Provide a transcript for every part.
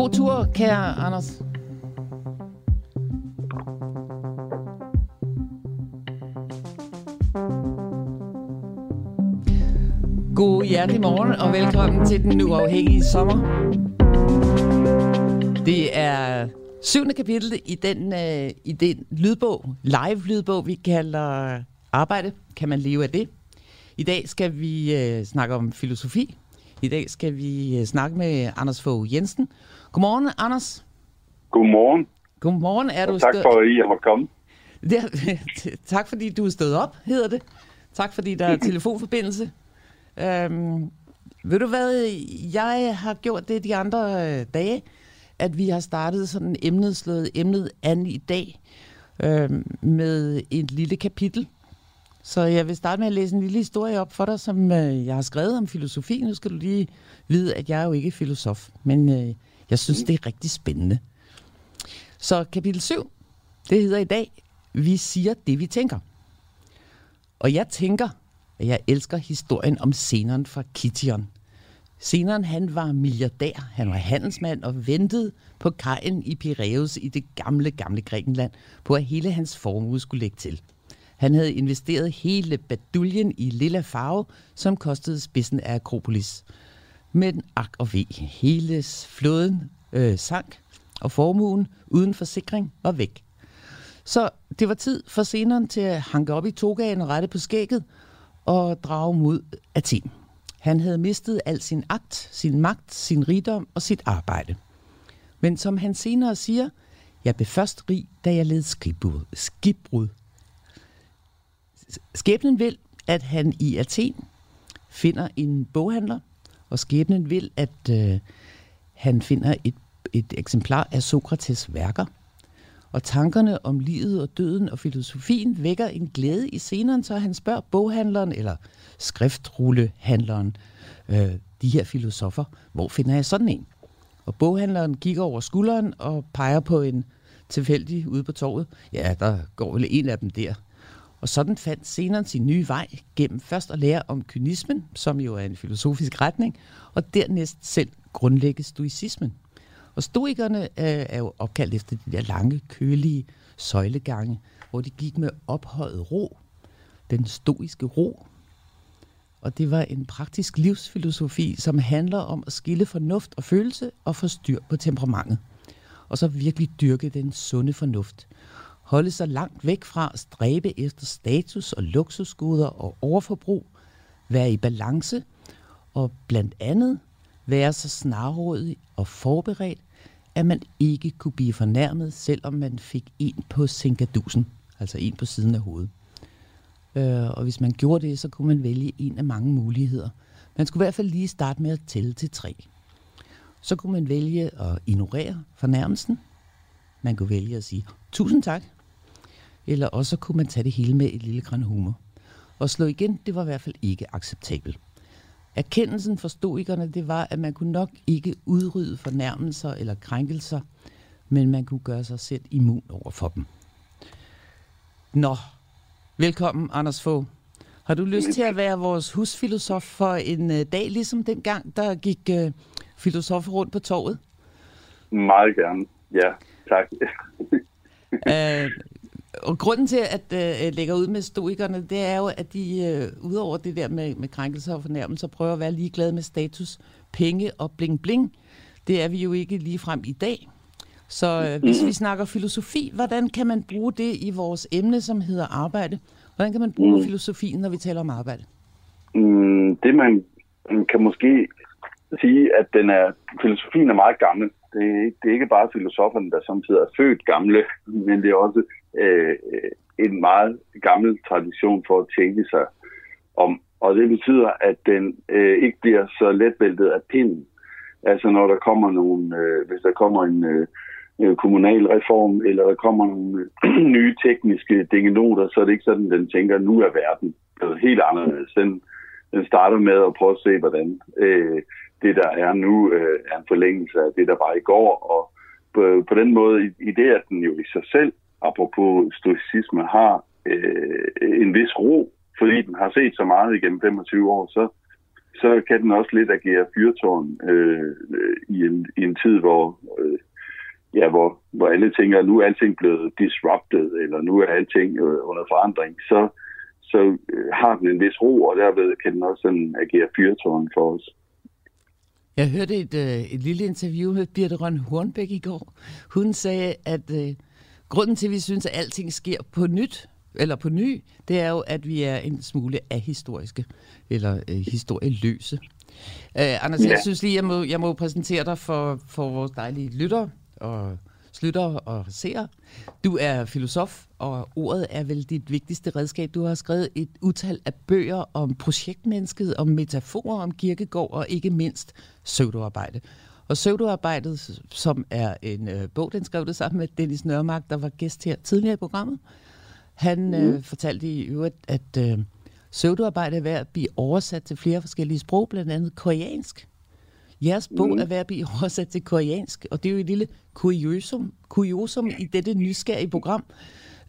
God tur, kære Anders. God hjertelig morgen og velkommen til den uafhængige sommer. Det er syvende kapitel i den, øh, i den lydbog, live-lydbog, vi kalder Arbejde. Kan man leve af det? I dag skal vi øh, snakke om filosofi. I dag skal vi øh, snakke med Anders Fogh Jensen. Godmorgen, Anders. Godmorgen. Godmorgen. Er du tak stød... for, at I har kommet. Det, tak fordi du er stået op, hedder det. Tak fordi der er telefonforbindelse. Øhm, ved du hvad, jeg har gjort det de andre øh, dage, at vi har startet sådan emnet, slået emnet an i dag øhm, med et lille kapitel. Så jeg vil starte med at læse en lille historie op for dig, som øh, jeg har skrevet om filosofi. Nu skal du lige vide, at jeg er jo ikke filosof, men øh, jeg synes, det er rigtig spændende. Så kapitel 7, det hedder i dag, vi siger det, vi tænker. Og jeg tænker, at jeg elsker historien om Zenon fra Kition. Zenon, han var milliardær, han var handelsmand og ventede på kajen i Piraeus i det gamle, gamle Grækenland, på at hele hans formue skulle lægge til. Han havde investeret hele baduljen i lilla farve, som kostede spidsen af Akropolis. Men ak og ve, hele flåden øh, sank, og formuen uden forsikring var væk. Så det var tid for Zenon til at hanke op i togaen og rette på skægget og drage mod Athen. Han havde mistet al sin agt, sin magt, sin rigdom og sit arbejde. Men som han senere siger, jeg blev først rig, da jeg led skibbrud. skibbrud. Skæbnen vil, at han i Athen finder en boghandler, og skæbnen vil, at øh, han finder et, et eksemplar af Sokrates værker. Og tankerne om livet og døden og filosofien vækker en glæde i scenen, så han spørger boghandleren eller skriftrullehandleren, øh, de her filosofer, hvor finder jeg sådan en? Og boghandleren kigger over skulderen og peger på en tilfældig ude på torvet. Ja, der går vel en af dem der. Og sådan fandt senere sin nye vej gennem først at lære om kynismen, som jo er en filosofisk retning, og dernæst selv grundlægge stoicismen. Og stoikerne øh, er jo opkaldt efter de der lange, kølige søjlegange, hvor de gik med ophøjet ro, den stoiske ro. Og det var en praktisk livsfilosofi, som handler om at skille fornuft og følelse og få styr på temperamentet. Og så virkelig dyrke den sunde fornuft. Holde sig langt væk fra at stræbe efter status og luksusgoder og overforbrug. Være i balance og blandt andet være så snarrådig og forberedt, at man ikke kunne blive fornærmet, selvom man fik en på sinkadusen, altså en på siden af hovedet. Øh, og hvis man gjorde det, så kunne man vælge en af mange muligheder. Man skulle i hvert fald lige starte med at tælle til tre. Så kunne man vælge at ignorere fornærmelsen. Man kunne vælge at sige tusind tak. Eller også kunne man tage det hele med et lille græn humor. Og slå igen, det var i hvert fald ikke acceptabelt. Erkendelsen for stoikerne, det var, at man kunne nok ikke udrydde fornærmelser eller krænkelser, men man kunne gøre sig selv immun over for dem. Nå, velkommen Anders Fogh. Har du lyst til at være vores husfilosof for en uh, dag, ligesom dengang, der gik uh, filosofer rundt på torvet? Meget gerne, ja, tak. uh, og grunden til, at øh, jeg lægger ud med stoikerne, det er jo, at de, øh, udover det der med, med krænkelser og fornærmelser, prøver at være ligeglade med status, penge og bling-bling. Det er vi jo ikke lige frem i dag. Så øh, hvis vi snakker filosofi, hvordan kan man bruge det i vores emne, som hedder arbejde? Hvordan kan man bruge mm. filosofien, når vi taler om arbejde? Mm, det man kan måske sige, at den er, filosofien er meget gammel. Det er, ikke, det er ikke bare filosoferne, der samtidig er født gamle, men det er også Øh, øh, en meget gammel tradition for at tænke sig om. Og det betyder, at den øh, ikke bliver så letvæltet af pinden. Altså når der kommer nogle, øh, hvis der kommer en øh, kommunal reform, eller der kommer nogle øh, nye tekniske dingenoter, så er det ikke sådan, den tænker, nu er verden blevet helt anderledes. Den, den starter med at prøve at se, hvordan øh, det, der er nu, øh, er en forlængelse af det, der var i går. Og på, på den måde, i, i det, at den jo i sig selv apropos stoicisme, har øh, en vis ro, fordi den har set så meget igennem 25 år, så, så kan den også lidt agere fyrtårn øh, i, en, i en tid, hvor, øh, ja, hvor, hvor alle tænker, at nu er alting blevet disrupted, eller nu er alting øh, under forandring, så, så øh, har den en vis ro, og derved kan den også sådan agere fyrtårn for os. Jeg hørte et, øh, et lille interview med Birte Røn Hornbæk i går. Hun sagde, at øh, grunden til, at vi synes, at alting sker på nyt, eller på ny, det er jo, at vi er en smule ahistoriske, eller øh, historieløse. Øh, Anders, ja. jeg synes lige, jeg må, jeg må præsentere dig for, for vores dejlige lytter og slutter og ser. Du er filosof, og ordet er vel dit vigtigste redskab. Du har skrevet et utal af bøger om projektmennesket, om metaforer om kirkegård og ikke mindst søvdearbejde. Og Søvdearbejdet, som er en øh, bog, den skrev det sammen med Dennis Nørmark, der var gæst her tidligere i programmet. Han mm. øh, fortalte i øvrigt, at øh, søvdearbejde er ved at blive oversat til flere forskellige sprog, blandt andet koreansk. Jeres bog mm. er ved at blive oversat til koreansk, og det er jo et lille kuriosum, kuriosum i dette nysgerrige program.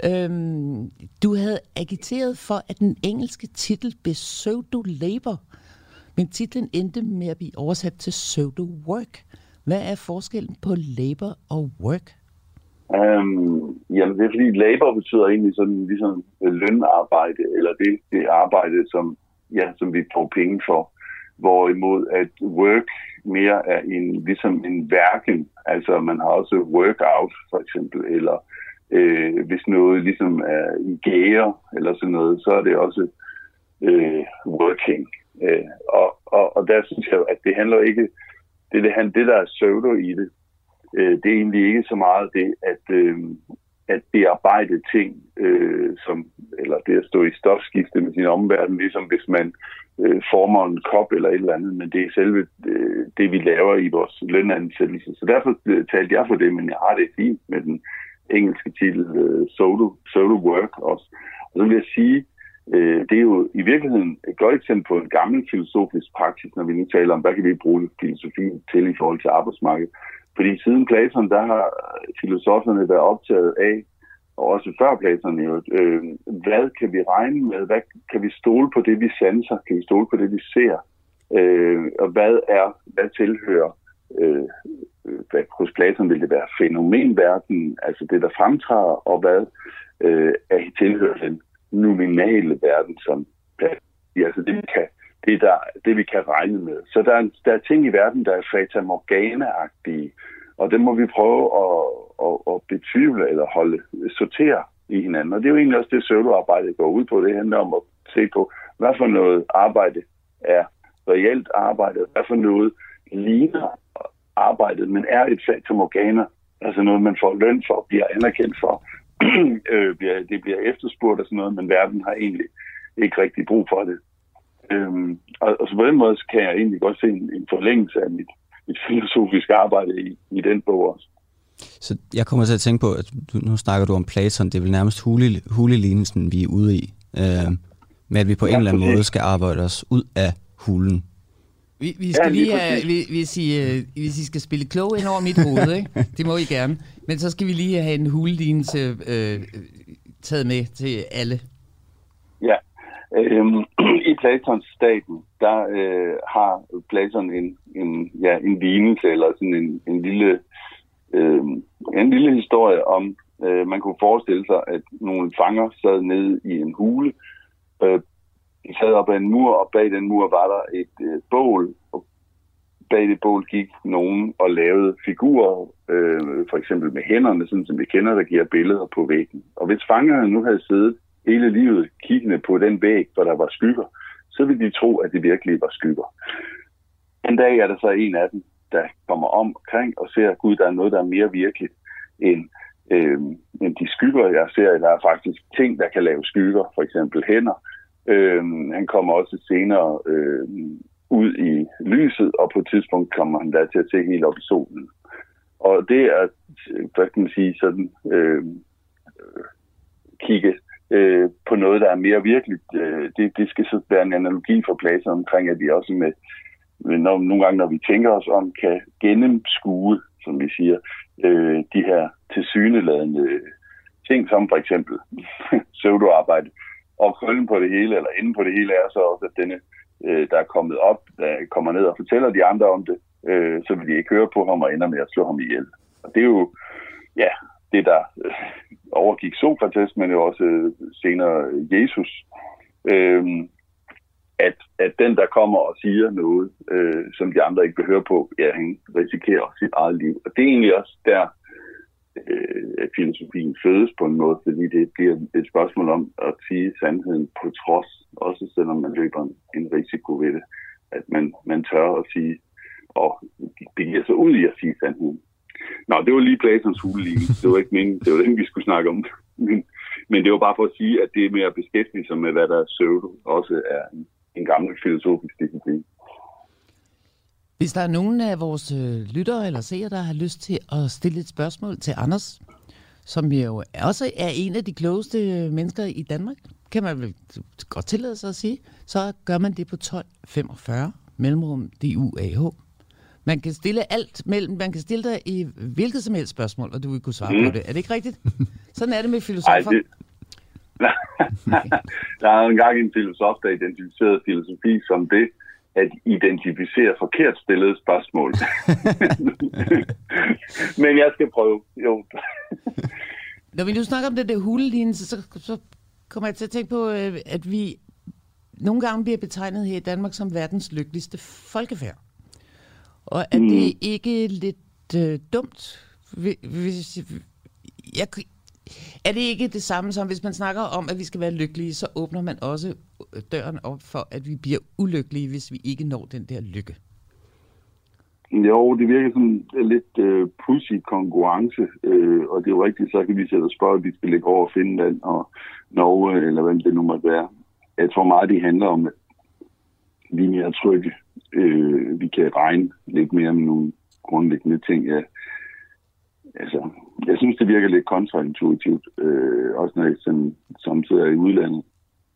Øhm, du havde agiteret for, at den engelske titel blev Pseudo Labor, men titlen endte med at blive oversat til Pseudo Work. Hvad er forskellen på labor og work? Um, jamen, det er fordi labor betyder egentlig sådan ligesom lønarbejde, eller det, det arbejde, som, ja, som vi får penge for. Hvorimod at work mere er en, ligesom en værken. Altså man har også workout for eksempel, eller øh, hvis noget ligesom er i gære eller sådan noget, så er det også øh, working. Øh, og, og, og der synes jeg, at det handler ikke, det, det, det der er pseudo i det, øh, det er egentlig ikke så meget det, at, øh, at bearbejde ting, øh, som, eller det at stå i stofskifte med sin omverden, ligesom hvis man øh, former en kop eller et eller andet, men det er selve øh, det, vi laver i vores lønansættelse. Så derfor øh, talte jeg for det, men jeg har det fint med den engelske titel øh, solo, solo Work også. Og så vil jeg sige, øh, det er jo i virkeligheden et godt eksempel på en gammel filosofisk praksis, når vi nu taler om, hvad kan vi bruge filosofien til i forhold til arbejdsmarkedet. Fordi siden Platon, der har filosoferne været optaget af, og også før Platon jo, øh, hvad kan vi regne med? Hvad kan vi stole på det, vi sanser? Kan vi stole på det, vi ser? Øh, og hvad er, hvad tilhører øh, hvad, hos Platon vil det være fænomenverden, altså det, der fremtræder, og hvad øh, er tilhører den nominale verden, som altså det, vi kan, det, der, det, vi kan regne med. Så der er, der er ting i verden, der er fata morgana-agtige, og det må vi prøve at, at, at betvivle eller holde, sortere i hinanden. Og det er jo egentlig også det, pseudoarbejde går ud på. Det handler om at se på, hvad for noget arbejde er reelt arbejde, hvad for noget ligner arbejdet, men er et fatum organer, altså noget, man får løn for, bliver anerkendt for, øh, det bliver efterspurgt og sådan noget, men verden har egentlig ikke rigtig brug for det. Øhm, og, og så på den måde kan jeg egentlig godt se en, en forlængelse af mit, mit filosofiske arbejde i, i den bog også. Så jeg kommer til at tænke på, at du, nu snakker du om Platon, det er vel nærmest hule, hulelignelsen, vi er ude i, øh, med at vi på ja, en eller anden måde skal arbejde os ud af hulen. Vi, vi skal ja, lige, lige have, hvis, I, øh, hvis I skal spille klog ind over mit hoved, ikke? det må I gerne, men så skal vi lige have en hulelignelse øh, taget med til alle. Ja, øhm, i Platons staten, der øh, har Platon en, en, ja, en lignelse, eller sådan en, en lille øh, en lille historie om, øh, man kunne forestille sig, at nogle fanger sad nede i en hule. Øh, de sad op ad en mur, og bag den mur var der et øh, bål, og bag det bål gik nogen og lavede figurer, øh, for eksempel med hænderne, sådan som vi kender, der giver billeder på væggen. Og hvis fangerne nu havde siddet hele livet kiggende på den væg, hvor der var skygger, så ville de tro, at det virkelig var skygger. En dag er der så en af dem, der kommer omkring og ser, at Gud, der er noget, der er mere virkeligt end, øh, end de skygger, jeg ser. Der er faktisk ting, der kan lave skygger, for eksempel hænder. Øh, han kommer også senere øh, ud i lyset, og på et tidspunkt kommer han der til at se helt op i solen. Og det er, hvad kan man sige, sådan øh, kigge øh, på noget, der er mere virkeligt. Øh, det, det skal så være en analogi for pladser omkring, at vi også med når, nogle gange, når vi tænker os om, kan gennemskue, som vi siger, øh, de her tilsyneladende ting, som for eksempel pseudoarbejde. Og krøllen på det hele, eller inden på det hele, er så også, at denne øh, der er kommet op, der kommer ned og fortæller de andre om det, øh, så vil de ikke høre på ham og ender med at slå ham ihjel. Og det er jo, ja, det der øh, overgik Sokrates, men jo også øh, senere Jesus. Øh, at, at den, der kommer og siger noget, øh, som de andre ikke vil høre på, ja, han risikerer sit eget liv. Og det er egentlig også der, øh, filosofien fødes på en måde, fordi det bliver et spørgsmål om at sige sandheden på trods, også selvom man løber en, risiko ved det, at man, man tør at sige, og begiver sig ud i at sige sandheden. Nå, det var lige Platons hulelige. Det var ikke meningen, det var den, vi skulle snakke om. Men, men det var bare for at sige, at det med at beskæftige sig med, hvad der er pseudo, også er en, en gammel filosofisk disciplin. Hvis der er nogen af vores øh, lyttere eller seere, der har lyst til at stille et spørgsmål til Anders, som jo også er en af de klogeste mennesker i Danmark, kan man vel godt tillade sig at sige, så gør man det på 1245 mellemrum DUAH. Man kan stille alt mellem, man kan stille dig i hvilket som helst spørgsmål, og du vil kunne svare mm. på det. Er det ikke rigtigt? Sådan er det med filosofer. Ej, det... der er engang en filosof, der identificerede filosofi som det, at identificere forkert stillede spørgsmål. Men jeg skal prøve, jo. Når vi nu snakker om det der hulelignende, så, så kommer jeg til at tænke på, øh, at vi nogle gange bliver betegnet her i Danmark som verdens lykkeligste folkefærd. Og er mm. det ikke lidt øh, dumt? Hvis, jeg, er det ikke det samme som, hvis man snakker om, at vi skal være lykkelige, så åbner man også øh, døren op for, at vi bliver ulykkelige, hvis vi ikke når den der lykke? Jo, det virker som en lidt øh, pussy konkurrence, øh, og det er jo rigtigt, så kan vi sætte og spørge, at vi skal lægge over Finland og Norge, eller hvad det nu måtte være. Jeg tror meget, det handler om, at vi er mere trygge. Øh, vi kan regne lidt mere med nogle grundlæggende ting. Ja. Altså, jeg synes, det virker lidt kontraintuitivt, øh, også når jeg sådan, samtidig er i udlandet,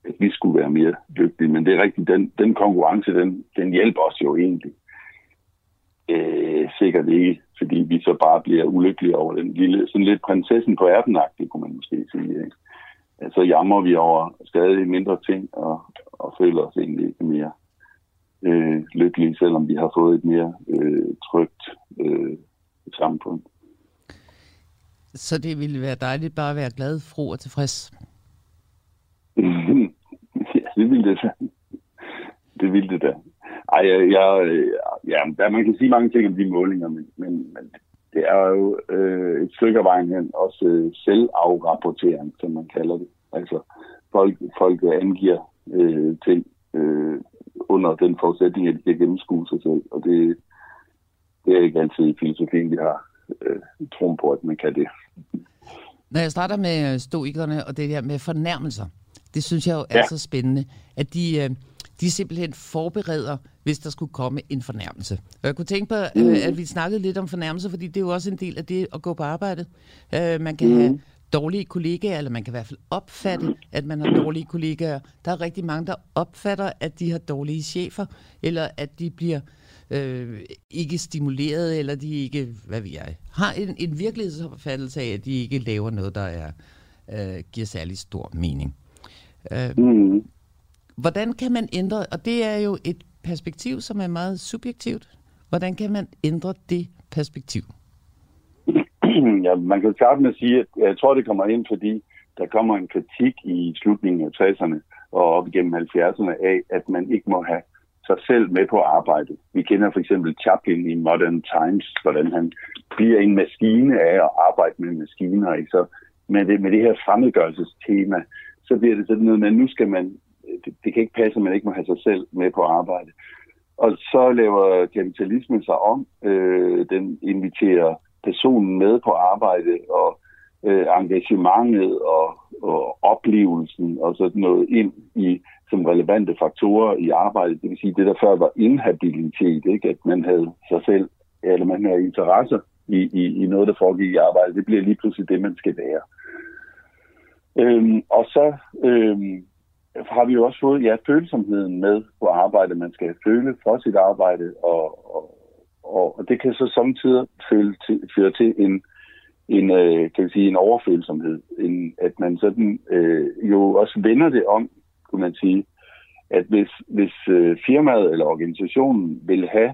at vi skulle være mere dygtige. Men det er rigtigt, den, den konkurrence, den, den hjælper os jo egentlig. Øh, sikkert ikke, fordi vi så bare bliver ulykkelige over den lille, sådan lidt prinsessen på ærten kunne man måske sige. Ikke? Så jammer vi over stadig mindre ting, og, og føler os egentlig ikke mere øh, lykkelige, selvom vi har fået et mere øh, trygt øh, samfund. Så det ville være dejligt bare at være glad, fro og tilfreds? ja, det ville det da. Det ville det da. Ej, jeg, jeg, ja, der, man kan sige mange ting om de målinger, men, men, men det er jo øh, et stykke af vejen hen også øh, selvafrapportering, som man kalder det. Altså, folk, folk angiver øh, ting øh, under den forudsætning, at de kan gennemskue sig selv, og det, det er ikke altid i filosofien, vi har øh, troen på, at man kan det. Når jeg starter med øh, stoikerne og det her med fornærmelser, det synes jeg jo er ja. så spændende, at de, øh, de simpelthen forbereder, hvis der skulle komme en fornærmelse. Og jeg kunne tænke på, øh, mm. at vi snakkede lidt om fornærmelser, fordi det er jo også en del af det at gå på arbejde. Man kan mm. have dårlige kollegaer, eller man kan i hvert fald opfatte, at man har dårlige kollegaer. Der er rigtig mange, der opfatter, at de har dårlige chefer, eller at de bliver øh, ikke stimuleret, eller de ikke, hvad ved jeg, har en, en virkelighedsopfattelse af, at de ikke laver noget, der er, øh, giver særlig stor mening. Øh, mm. Hvordan kan man ændre, og det er jo et perspektiv, som er meget subjektivt, hvordan kan man ændre det perspektiv? Ja, man kan starte med at sige, at jeg tror, det kommer ind, fordi der kommer en kritik i slutningen af 60'erne og op igennem 70'erne af, at man ikke må have sig selv med på arbejde. Vi kender for eksempel Chaplin i Modern Times, hvordan han bliver en maskine af at arbejde med maskiner. Ikke? Så med det, med det her fremmedgørelsestema, så bliver det sådan noget, men nu skal man, det, det kan ikke passe, at man ikke må have sig selv med på arbejde. Og så laver kapitalismen sig om. Øh, den inviterer personen med på arbejde, og øh, engagementet og, og oplevelsen og sådan noget ind i som relevante faktorer i arbejdet. Det vil sige, det der før var inhabilitet, ikke? at man havde sig selv, eller man havde interesser i, i, i noget, der foregik i arbejdet. Det bliver lige pludselig det, man skal være. Øhm, og så øhm, har vi jo også fået ja, følsomheden med på arbejde. Man skal føle for sit arbejde, og, og, og, og det kan så samtidig føre til, føre til en, en, øh, kan vi sige, en overfølsomhed. En, at man sådan øh, jo også vender det om, kunne man sige, at hvis, hvis øh, firmaet eller organisationen vil have,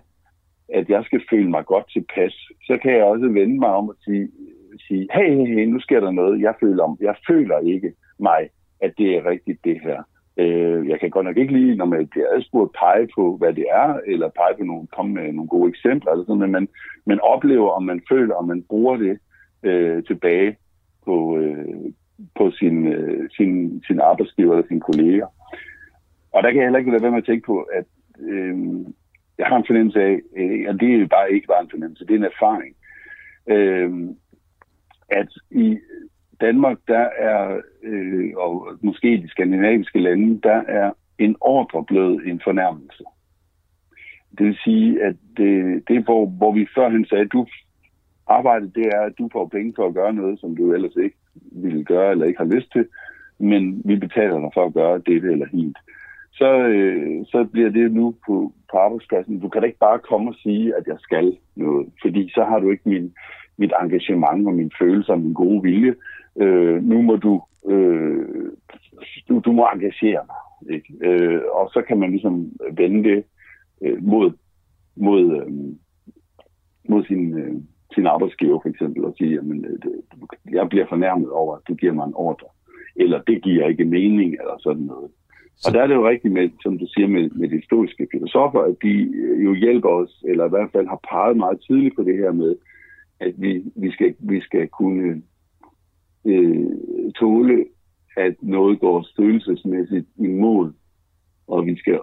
at jeg skal føle mig godt tilpas, så kan jeg også vende mig om og sige, sige hey, hey, hey, nu sker der noget, jeg føler om. Jeg føler ikke mig, at det er rigtigt det her. Øh, jeg kan godt nok ikke lige, når man bliver adspurgt, pege på, hvad det er, eller pege på nogle, komme med nogle gode eksempler, eller sådan, men man, man oplever, om man føler, om man bruger det øh, tilbage på, øh, på sin, øh, sin, sin arbejdsgiver eller sine kolleger. Og der kan jeg heller ikke lade være med at tænke på, at øh, jeg har en fornemmelse af, øh, og det er bare ikke bare en fornemmelse, det er en erfaring, øh, at i Danmark, der er, øh, og måske i de skandinaviske lande, der er en ordre blevet en fornærmelse. Det vil sige, at det, det hvor, hvor vi førhen sagde, at du arbejde, det er, at du får penge for at gøre noget, som du ellers ikke ville gøre eller ikke har lyst til, men vi betaler dig for at gøre dette eller hint. Så, øh, så bliver det nu på, på arbejdspladsen. Du kan da ikke bare komme og sige, at jeg skal noget, fordi så har du ikke min, mit engagement og min følelse og min gode vilje. Øh, nu må du, øh, du, du må engagere mig. Ikke? Øh, og så kan man ligesom vende det øh, mod, mod, øh, mod sin, øh, sin arbejdsgiver for eksempel og sige, at øh, jeg bliver fornærmet over, at du giver mig en ordre. Eller det giver ikke mening, eller sådan noget. Så. Og der er det jo rigtigt med, som du siger, med, med de historiske filosofer, at de øh, jo hjælper os, eller i hvert fald har peget meget tidligt på det her med, at vi, vi, skal, vi skal kunne øh, tåle, at noget går følelsesmæssigt i mål, og vi skal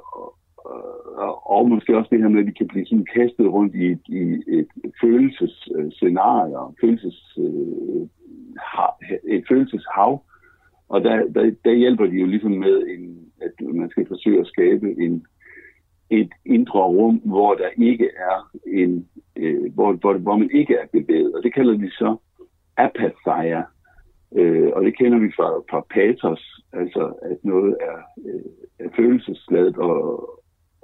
Øh, og måske også det her med, at vi kan blive sådan kastet rundt i, et, i et følelsesscenarie, følelses, øh, et følelseshav, og der, der, der hjælper de jo ligesom med, en, at man skal forsøge at skabe en, et indre rum, hvor der ikke er en, øh, hvor, hvor, hvor man ikke er bevæget. Og det kalder de så apatheia. Øh, og det kender vi fra, fra pathos, altså at noget er, øh, er følelsesladet og,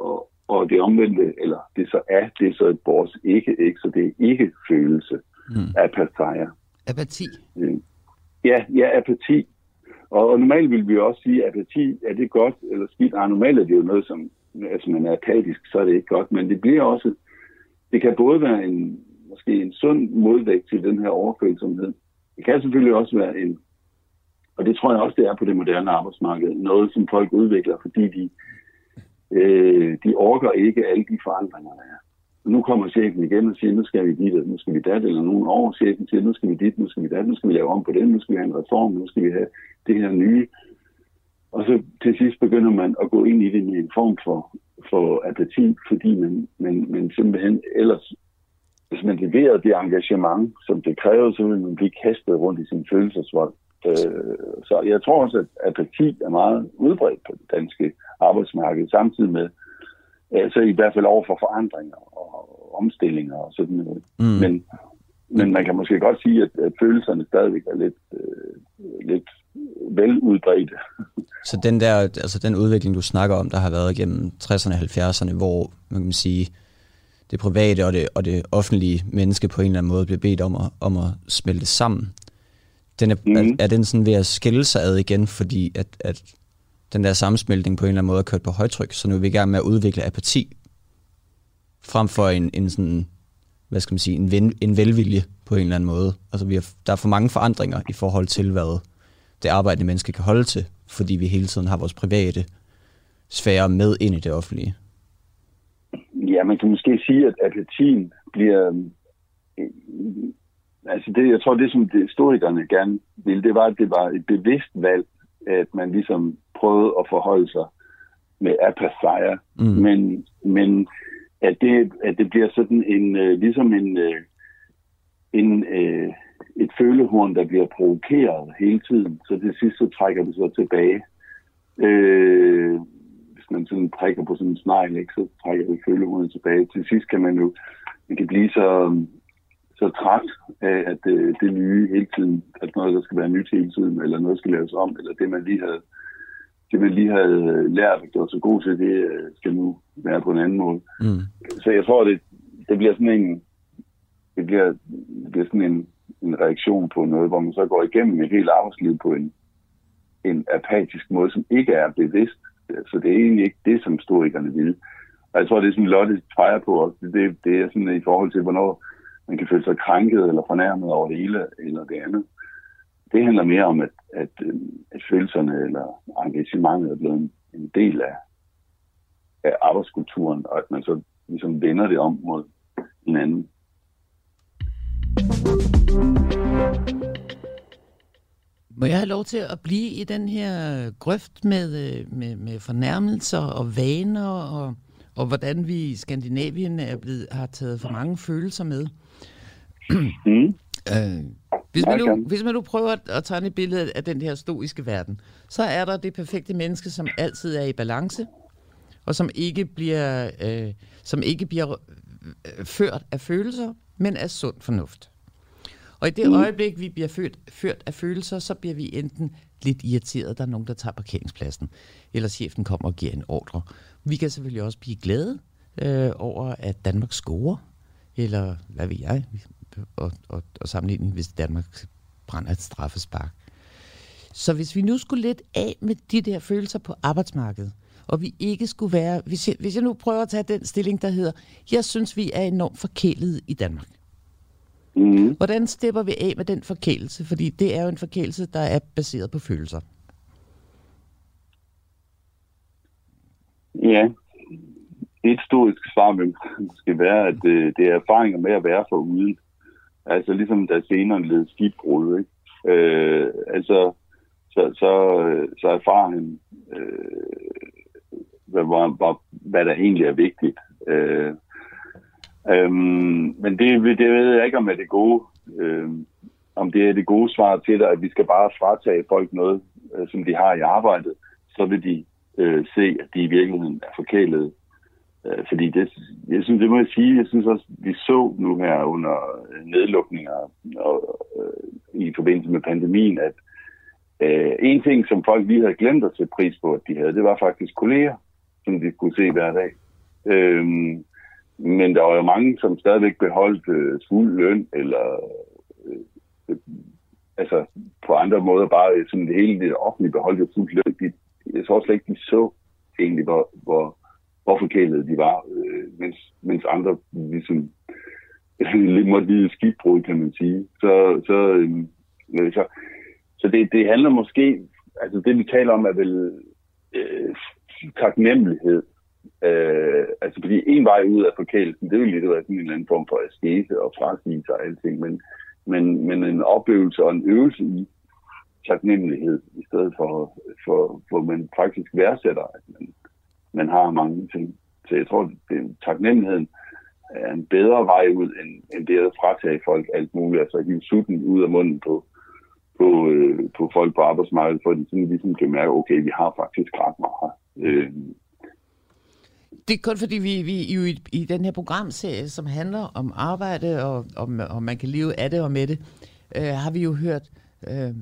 og, og det omvendte, eller det så er, det er så et vores ikke, ikke, så det er ikke følelse mm. apatheia. Apati? Øh, ja, ja, apati. Og, og normalt vil vi også sige, at apati, er det godt eller skidt? Nej, normalt er det jo noget, som, altså man er apatisk, så er det ikke godt, men det bliver også, det kan både være en, måske en sund modvægt til den her overfølsomhed. Det kan selvfølgelig også være en, og det tror jeg også, det er på det moderne arbejdsmarked, noget, som folk udvikler, fordi de, øh, de orker ikke alle de forandringer, der er. Nu kommer chefen igen og siger, nu skal vi dit, nu skal vi dat, eller nogen over chefen siger, nu skal vi dit, nu skal vi dat, nu skal vi lave om på det, nu skal vi have en reform, nu skal vi have det her nye. Og så til sidst begynder man at gå ind i det med en form for, for apati, fordi man, man, man simpelthen ellers, hvis man leverer det engagement, som det kræver, så vil man blive kastet rundt i sin følelsesvold. Øh, så jeg tror også, at apati er meget udbredt på det danske arbejdsmarked, samtidig med, altså i hvert fald over for forandringer og omstillinger og sådan noget. Mm. Men, men man kan måske godt sige, at, at følelserne stadigvæk er lidt, øh, lidt veludbredte. Så den der, altså den udvikling, du snakker om, der har været gennem 60'erne og 70'erne, hvor man kan sige, det private og det, og det offentlige menneske på en eller anden måde bliver bedt om at, om at smelte sammen. Den er, mm. er, er den sådan ved at skille sig ad igen, fordi at, at den der sammensmeltning på en eller anden måde er kørt på højtryk, så nu er vi i gang med at udvikle apati, frem for en, en sådan, hvad skal man sige, en, ven, en velvilje på en eller anden måde. Altså vi har, der er for mange forandringer i forhold til, hvad det arbejdende menneske kan holde til, fordi vi hele tiden har vores private sfære med ind i det offentlige. Ja, man kan måske sige, at apatien bliver... Øh, altså det, jeg tror, det som det historikerne gerne ville, det var, at det var et bevidst valg, at man ligesom prøvede at forholde sig med apatheia, mm. men, men at, det, at det bliver sådan en, uh, ligesom en, uh, en uh, et følehorn, der bliver provokeret hele tiden, så til sidst så trækker det sig tilbage. Uh, hvis man sådan prikker på sådan en snegl, ikke, så trækker det følehornet tilbage. Til sidst kan man jo man kan blive så, så træt af, at det, det nye hele tiden, at noget, der skal være nyt hele tiden, eller noget skal laves om, eller det, man lige havde det, man lige havde lært og gjort så god til, det øh, skal nu være på en anden måde. Mm. Så jeg tror, det, det bliver sådan en det bliver, det bliver sådan en, en reaktion på noget, hvor man så går igennem et helt arbejdsliv på en, en apatisk måde, som ikke er bevidst, Så det er egentlig ikke det, som historikerne vil. Og jeg tror, det er sådan, Lotte peger på også. Det, det er sådan i forhold til, hvornår man kan føle sig krænket eller fornærmet over det ene eller det andet. Det handler mere om, at, at, at følelserne eller engagementet er blevet en, en del af, af arbejdskulturen, og at man så ligesom vender det om mod hinanden. Må jeg have lov til at blive i den her grøft med, øh, med, med fornærmelser og vaner, og, og hvordan vi i Skandinavien er blevet, har taget for mange følelser med? Mm. øh, hvis, man nu, hvis man nu prøver at tegne et billede af den her stoiske verden, så er der det perfekte menneske, som altid er i balance, og som ikke bliver, øh, som ikke bliver øh, ført af følelser, men af sund fornuft. Og i det mm. øjeblik, vi bliver ført, ført af følelser, så bliver vi enten lidt irriteret, der er nogen, der tager parkeringspladsen, eller chefen kommer og giver en ordre. Vi kan selvfølgelig også blive glade øh, over, at Danmark scorer, eller hvad ved jeg, og, og, og sammenligning, hvis Danmark brænder et straffespark. Så hvis vi nu skulle lidt af med de der følelser på arbejdsmarkedet, og vi ikke skulle være, hvis jeg, hvis jeg nu prøver at tage den stilling, der hedder, jeg synes, vi er enormt forkælet i Danmark. Mm. Hvordan stepper vi af med den forkælelse? Fordi det er jo en forkælelse, der er baseret på følelser. Ja, et stort svar vil måske være, at det, det er erfaringer med at være for uden. Altså ligesom da senere led skibbrud, ikke? Øh, altså, så, så, så erfarer han, øh, hvad, hvad, hvad der egentlig er vigtigt. Øh, Øhm, men det, det ved jeg ikke, om er det gode. Øhm, om det er det gode svar til dig, at vi skal bare fratage folk noget, øh, som de har i arbejdet, så vil de øh, se, at de i virkeligheden er forkælet. Øh, fordi det, jeg synes, det må jeg sige, jeg synes også, vi så nu her under øh, nedlukninger og, øh, i forbindelse med pandemien, at øh, en ting, som folk lige havde glemt at sætte pris på, at de havde, det var faktisk kolleger, som de kunne se hver dag. Øh, men der var jo mange, som stadigvæk beholdt øh, fuld løn, eller øh, øh, altså på andre måder bare øh, sådan det hele det offentlige beholdt jo fuld løn. De, jeg tror slet ikke, de så egentlig, hvor, hvor, hvor forkælede de var, øh, mens, mens andre ligesom lidt måtte lide skibbrud, kan man sige. Så, så, øh, så, så det, det handler måske, altså det vi taler om er vel øh, taknemmelighed Øh, altså fordi en vej ud af forkælelsen, det vil lidt være sådan en eller anden form for askese og frasige sig og alting, men, men, men en oplevelse og en øvelse i taknemmelighed, i stedet for, for hvor man faktisk værdsætter, at man, man har mange ting. Så jeg tror, at taknemmeligheden er en bedre vej ud, end, end det at fratage folk alt muligt, altså hive sutten ud af munden på, på, øh, på folk på arbejdsmarkedet, for de sådan ligesom kan mærke, okay, vi har faktisk ret meget. Øh, det er kun fordi, vi, vi jo i, i den her programserie, som handler om arbejde, og om, om man kan leve af det og med det, øh, har vi jo hørt øh,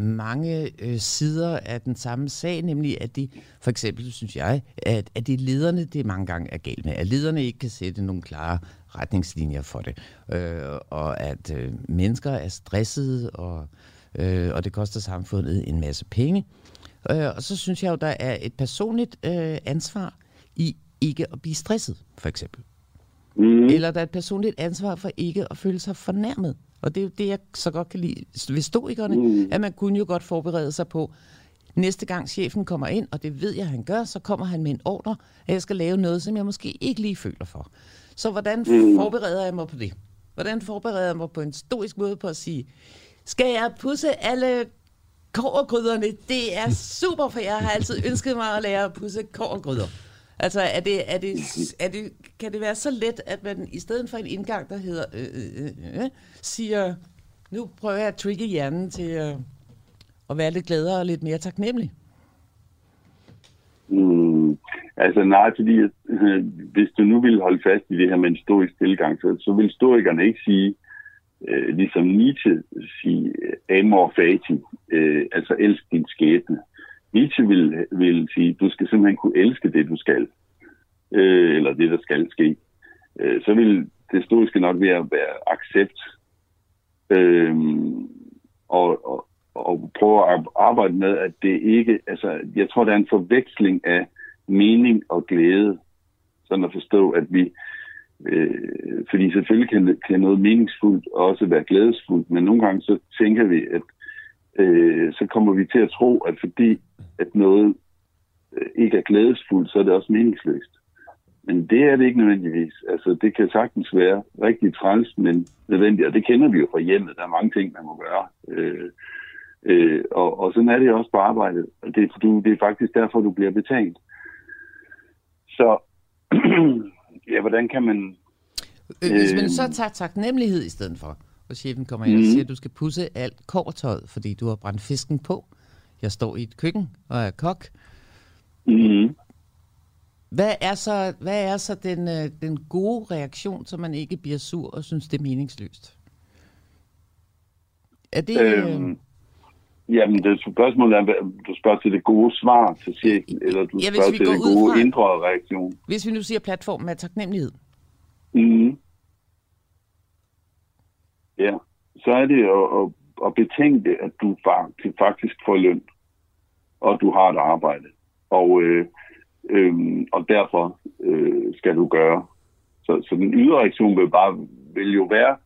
mange øh, sider af den samme sag, nemlig at de, for eksempel synes jeg, at, at de lederne, det mange gange er galt med, at lederne ikke kan sætte nogle klare retningslinjer for det, øh, og at øh, mennesker er stressede, og, øh, og det koster samfundet en masse penge. Øh, og så synes jeg jo, der er et personligt øh, ansvar i ikke at blive stresset, for eksempel. Mm. Eller der er et personligt ansvar for ikke at føle sig fornærmet. Og det er jo det, jeg så godt kan lide ved stoikerne, mm. at man kunne jo godt forberede sig på, næste gang chefen kommer ind, og det ved jeg, han gør, så kommer han med en ordre, at jeg skal lave noget, som jeg måske ikke lige føler for. Så hvordan mm. forbereder jeg mig på det? Hvordan forbereder jeg mig på en stoisk måde på at sige, skal jeg pusse alle kårgryderne? Det er super, for jeg har altid ønsket mig at lære at pusse kårgryder. Altså, er det, er det, er det, kan det være så let, at man i stedet for en indgang, der hedder, øh, øh, øh, øh, siger, nu prøver jeg at trigge hjernen til øh, at være lidt gladere og lidt mere taknemmelig? Mm, altså nej, fordi øh, hvis du nu vil holde fast i det her med en historisk tilgang, så, så vil historikerne ikke sige, øh, ligesom Nietzsche sige, amor fati, øh, altså elsk din skæbne. Nietzsche vil, vil sige, du skal simpelthen kunne elske det, du skal, øh, eller det, der skal ske. Øh, så vil det stoiske nok være, være accept, øh, og, og, og prøve at arbejde med, at det ikke, altså jeg tror, der er en forveksling af mening og glæde, sådan at forstå, at vi, øh, fordi selvfølgelig kan, kan noget meningsfuldt også være glædesfuldt, men nogle gange så tænker vi, at øh, så kommer vi til at tro, at fordi at noget øh, ikke er glædesfuldt, så er det også meningsløst. Men det er det ikke nødvendigvis. Altså, det kan sagtens være rigtig træls, men nødvendigt. Og det kender vi jo fra hjemmet. Der er mange ting, man må gøre. Øh, øh, og, og sådan er det også på arbejdet. Og det, du, det er faktisk derfor, du bliver betalt. Så, ja, hvordan kan man... Øh, hvis man så tager taknemmelighed i stedet for, og chefen kommer ind mm. og siger, at du skal pusse alt kovertøjet, fordi du har brændt fisken på. Jeg står i et køkken og er kok. Mm. Hvad er så, hvad er så den, øh, den gode reaktion, så man ikke bliver sur og synes, det er meningsløst? Er det... Øhm, øh... Jamen, det spørgsmålet er, du spørger til det gode svar til chefen, eller du ja, spørger til den gode fra, indre reaktion. Hvis vi nu siger, at platformen er taknemmelighed. Mm. Ja, så er det at, at, at betænke, at du faktisk får løn, og du har et arbejde. Og øh, øh, og derfor øh, skal du gøre. Så, så den ydre reaktion vil, bare, vil jo være,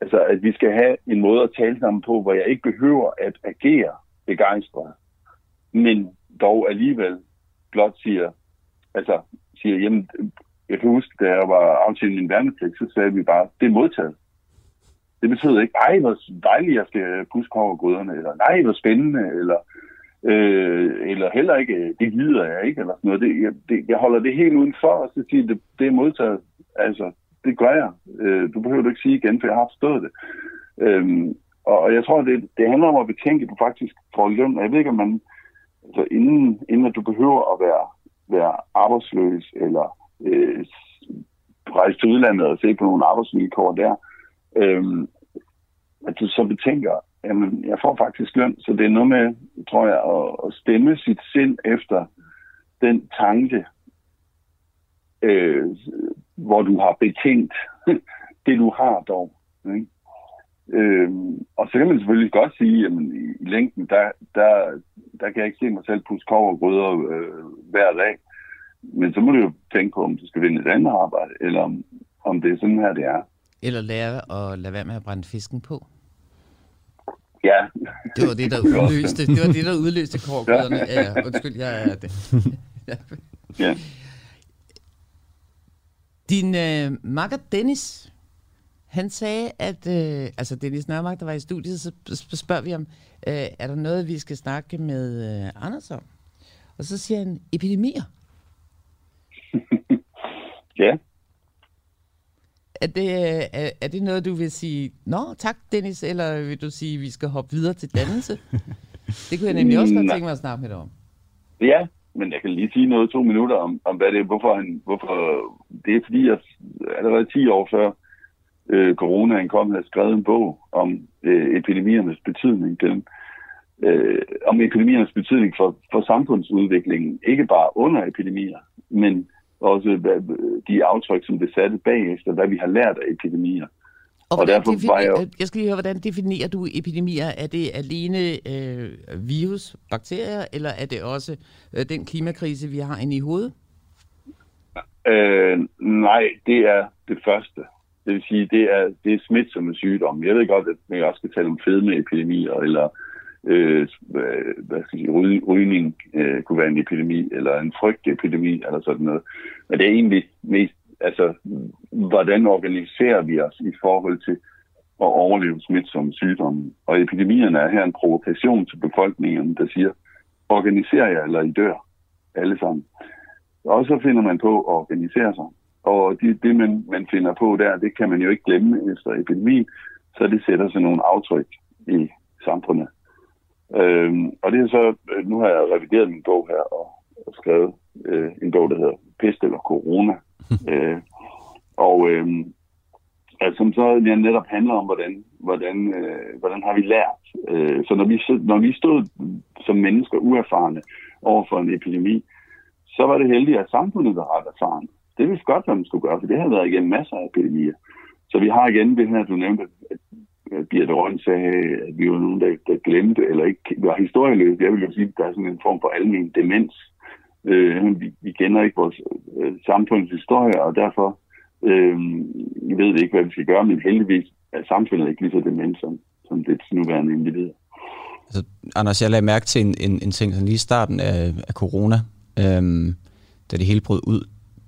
altså, at vi skal have en måde at tale sammen på, hvor jeg ikke behøver at agere begejstret, men dog alligevel blot siger, altså siger, jamen, jeg kan huske, da jeg var aftalt min værnepligt, så sagde vi bare, det er modtaget. Det betyder ikke, ej, hvor dejligt, jeg skal puske over grøderne, eller nej, hvor spændende, eller øh, eller heller ikke, øh, det gider jeg ikke, eller sådan noget. Det, jeg, det, jeg holder det helt udenfor, og så siger det, det er modtaget. Altså, det gør jeg. Øh, du behøver du ikke sige igen, for jeg har forstået det. Øh, og jeg tror, det, det handler om at betænke, på faktisk for løn. Jeg ved ikke, om man, altså inden, inden at du behøver at være, være arbejdsløs, eller øh, rejse til udlandet og se på nogle arbejdsvilkår der, øh, at du så betænker, jamen, jeg får faktisk løn, så det er noget med, tror jeg, at, at stemme sit sind efter den tanke, øh, hvor du har betænkt det, du har dog. Ikke? Øh, og så kan man selvfølgelig godt sige, at i, i længden, der, der, der kan jeg ikke se mig selv pusse kov og grøder øh, hver dag. Men så må du jo tænke på, om du skal vinde et andet arbejde, eller om, om det er sådan her, det er. Eller lære at lade være med at brænde fisken på. Ja. Det var det, der udløste, det var det, der udløste korkøderne. Ja, ja, undskyld, jeg er det. ja. ja. Din øh, makker Dennis, han sagde, at, øh, altså Dennis Nørmark, der var i studiet, så spørger vi ham, øh, er der noget, vi skal snakke med øh, Anders om? Og så siger han, epidemier. ja. Er det, er, er det noget, du vil sige, nå tak Dennis, eller vil du sige, at vi skal hoppe videre til dannelse? det kunne jeg nemlig også godt tænke mig at snakke med dig om. Ja, men jeg kan lige sige noget to minutter om, om hvad det er, hvorfor, han, hvorfor det er fordi, jeg allerede 10 år før øh, coronaen kom, har skrevet en bog om øh, epidemiernes betydning. Den, øh, om epidemiernes betydning for, for samfundsudviklingen, ikke bare under epidemier, men også hvad, de aftryk, som det satte bagefter, hvad vi har lært af epidemier. Og, og derfor var jeg... jeg skal lige høre, hvordan definerer du epidemier? Er det alene øh, virus, bakterier, eller er det også øh, den klimakrise, vi har inde i hovedet? Øh, nej, det er det første. Det vil sige, det er, det er smitsomme sygdomme. Jeg ved godt, at man også skal tale om fedmeepidemier, eller øh, Øh, hvad skal jeg sige, ry, rygning øh, kunne være en epidemi, eller en frygtepidemi, eller sådan noget. Men det er egentlig mest, altså, hvordan organiserer vi os i forhold til at overleve smitsomme sygdomme. Og epidemierne er her en provokation til befolkningen, der siger, organiser jer, eller I dør, alle sammen. Og så finder man på at organisere sig. Og det, det man, man finder på der, det kan man jo ikke glemme efter epidemien, så det sætter sig nogle aftryk i samfundet. Øhm, og det er så, øh, nu har jeg revideret min bog her og, og skrevet øh, en bog, der hedder Pest eller Corona. øh, og øh, altså, som så ja, netop handler om, hvordan, hvordan, øh, hvordan har vi lært. Øh, så når vi, når vi stod som mennesker uerfarne over for en epidemi, så var det heldigt, at samfundet var ret erfaren. Det vidste godt, hvad man skulle gøre, for det har været igennem masser af epidemier. Så vi har igen det her, du nævnte, Birte Røn sagde, at vi var nogen, der, der glemte, eller ikke var historieløse. Jeg vil jo sige, at der er sådan en form for almen demens. Øh, vi, vi kender ikke vores øh, samfunds historie, og derfor øh, ved vi ikke, hvad vi skal gøre, men heldigvis er samfundet ikke lige så demens som, som det nuværende individer. Altså, Anders, jeg lagde mærke til en, en, en ting sådan lige i starten af, af corona, øhm, da det hele brød ud.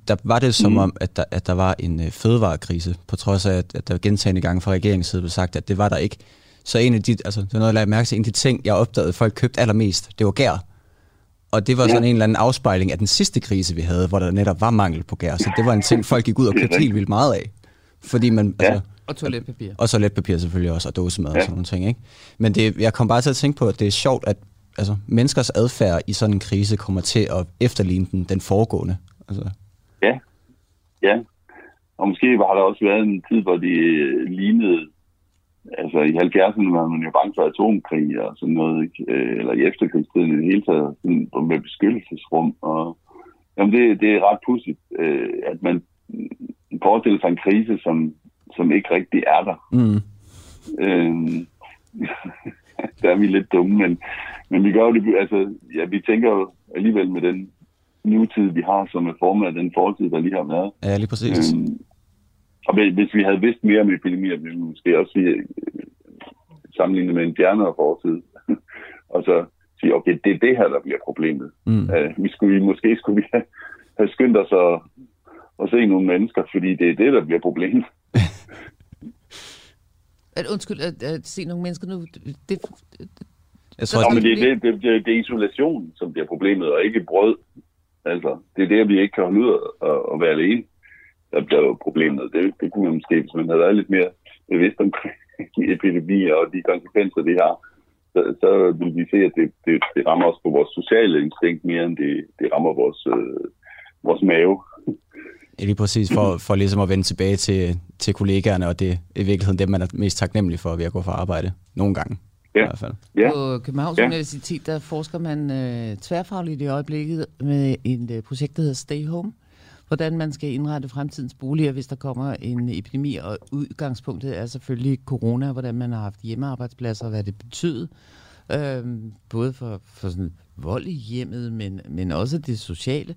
Der var det som mm. om, at der, at der var en øh, fødevarekrise, på trods af, at, at der gentagende gange fra regeringens side blev sagt, at det var der ikke. Så en af de, altså, det er noget, jeg lagde mærke til, en af de ting, jeg opdagede, at folk købte allermest, det var gær. Og det var sådan ja. en eller anden afspejling af den sidste krise, vi havde, hvor der netop var mangel på gær. Så det var en ting, folk gik ud og købte helt vildt meget af. Fordi man, ja. altså, og toiletpapir. Og toiletpapir selvfølgelig også, og dåsemad ja. og sådan nogle ting. Ikke? Men det, jeg kom bare til at tænke på, at det er sjovt, at altså, menneskers adfærd i sådan en krise kommer til at efterligne den, den foregående. Altså. Ja, ja. Og måske har der også været en tid, hvor de øh, lignede altså i 70'erne var man jo bange for atomkrig og sådan noget, ikke? Øh, eller i efterkrigstiden i det hele taget, sådan, med beskyttelsesrum. Og, jamen det, det er ret pudsigt, øh, at man forestiller sig en krise, som, som ikke rigtig er der. Mm. Øh, der er vi lidt dumme, men, men vi gør jo det, altså, ja, vi tænker jo alligevel med den nutid, vi har, som er formet af den fortid, der lige har været. Ja, lige præcis. Øh, og hvis vi havde vidst mere om epidemier, ville vi måske også sige, øh, sammenlignet med en fjernere fortid, og så sige, okay, det er det her, der bliver problemet. Mm. Uh, vi skulle, måske skulle vi have, have skyndt os at, at se nogle mennesker, fordi det er det, der bliver problemet. at, undskyld, at, at se nogle mennesker nu, det, jeg tror, Nå, men det, det, det, det, det er isolation, som bliver problemet, og ikke brød. Altså, det er det, vi ikke kan holde ud at, at være alene der bliver problemet. Det, det kunne man måske, hvis man havde været lidt mere bevidst omkring epidemier og de konsekvenser, det har, så, så vil vi se, at det, det, det rammer os på vores sociale instinkt mere, end det, det rammer vores, øh, vores mave. Ja, lige præcis, for, for ligesom at vende tilbage til, til kollegaerne, og det er i virkeligheden dem, man er mest taknemmelig for ved at gå for arbejde. Nogle gange. Ja. I hvert fald. Ja. På Københavns ja. Universitet, der forsker man øh, tværfagligt i øjeblikket med et øh, projekt, der hedder Stay Home, hvordan man skal indrette fremtidens boliger, hvis der kommer en epidemi. Og udgangspunktet er selvfølgelig corona, hvordan man har haft hjemmearbejdspladser, og hvad det betyder. Øhm, både for, for sådan vold i hjemmet, men, men også det sociale.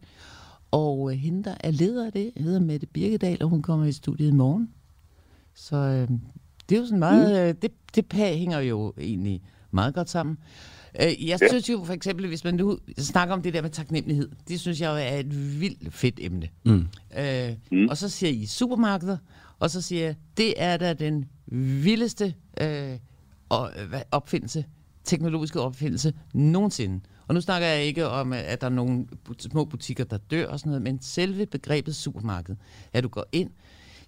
Og øh, hende, der er leder af det, hedder Mette Birkedal, og hun kommer i studiet i morgen. Så øh, det er jo sådan meget... Mm. Øh, det, det hænger jo egentlig meget godt sammen. Øh, jeg synes jo for eksempel, hvis man nu snakker om det der med taknemmelighed, det synes jeg jo er et vildt fedt emne. Mm. Øh, mm. Og så siger I supermarkeder, og så siger jeg, det er da den vildeste øh, opfindelse, teknologiske opfindelse nogensinde. Og nu snakker jeg ikke om, at der er nogle små butikker, der dør og sådan noget, men selve begrebet supermarked. At du går ind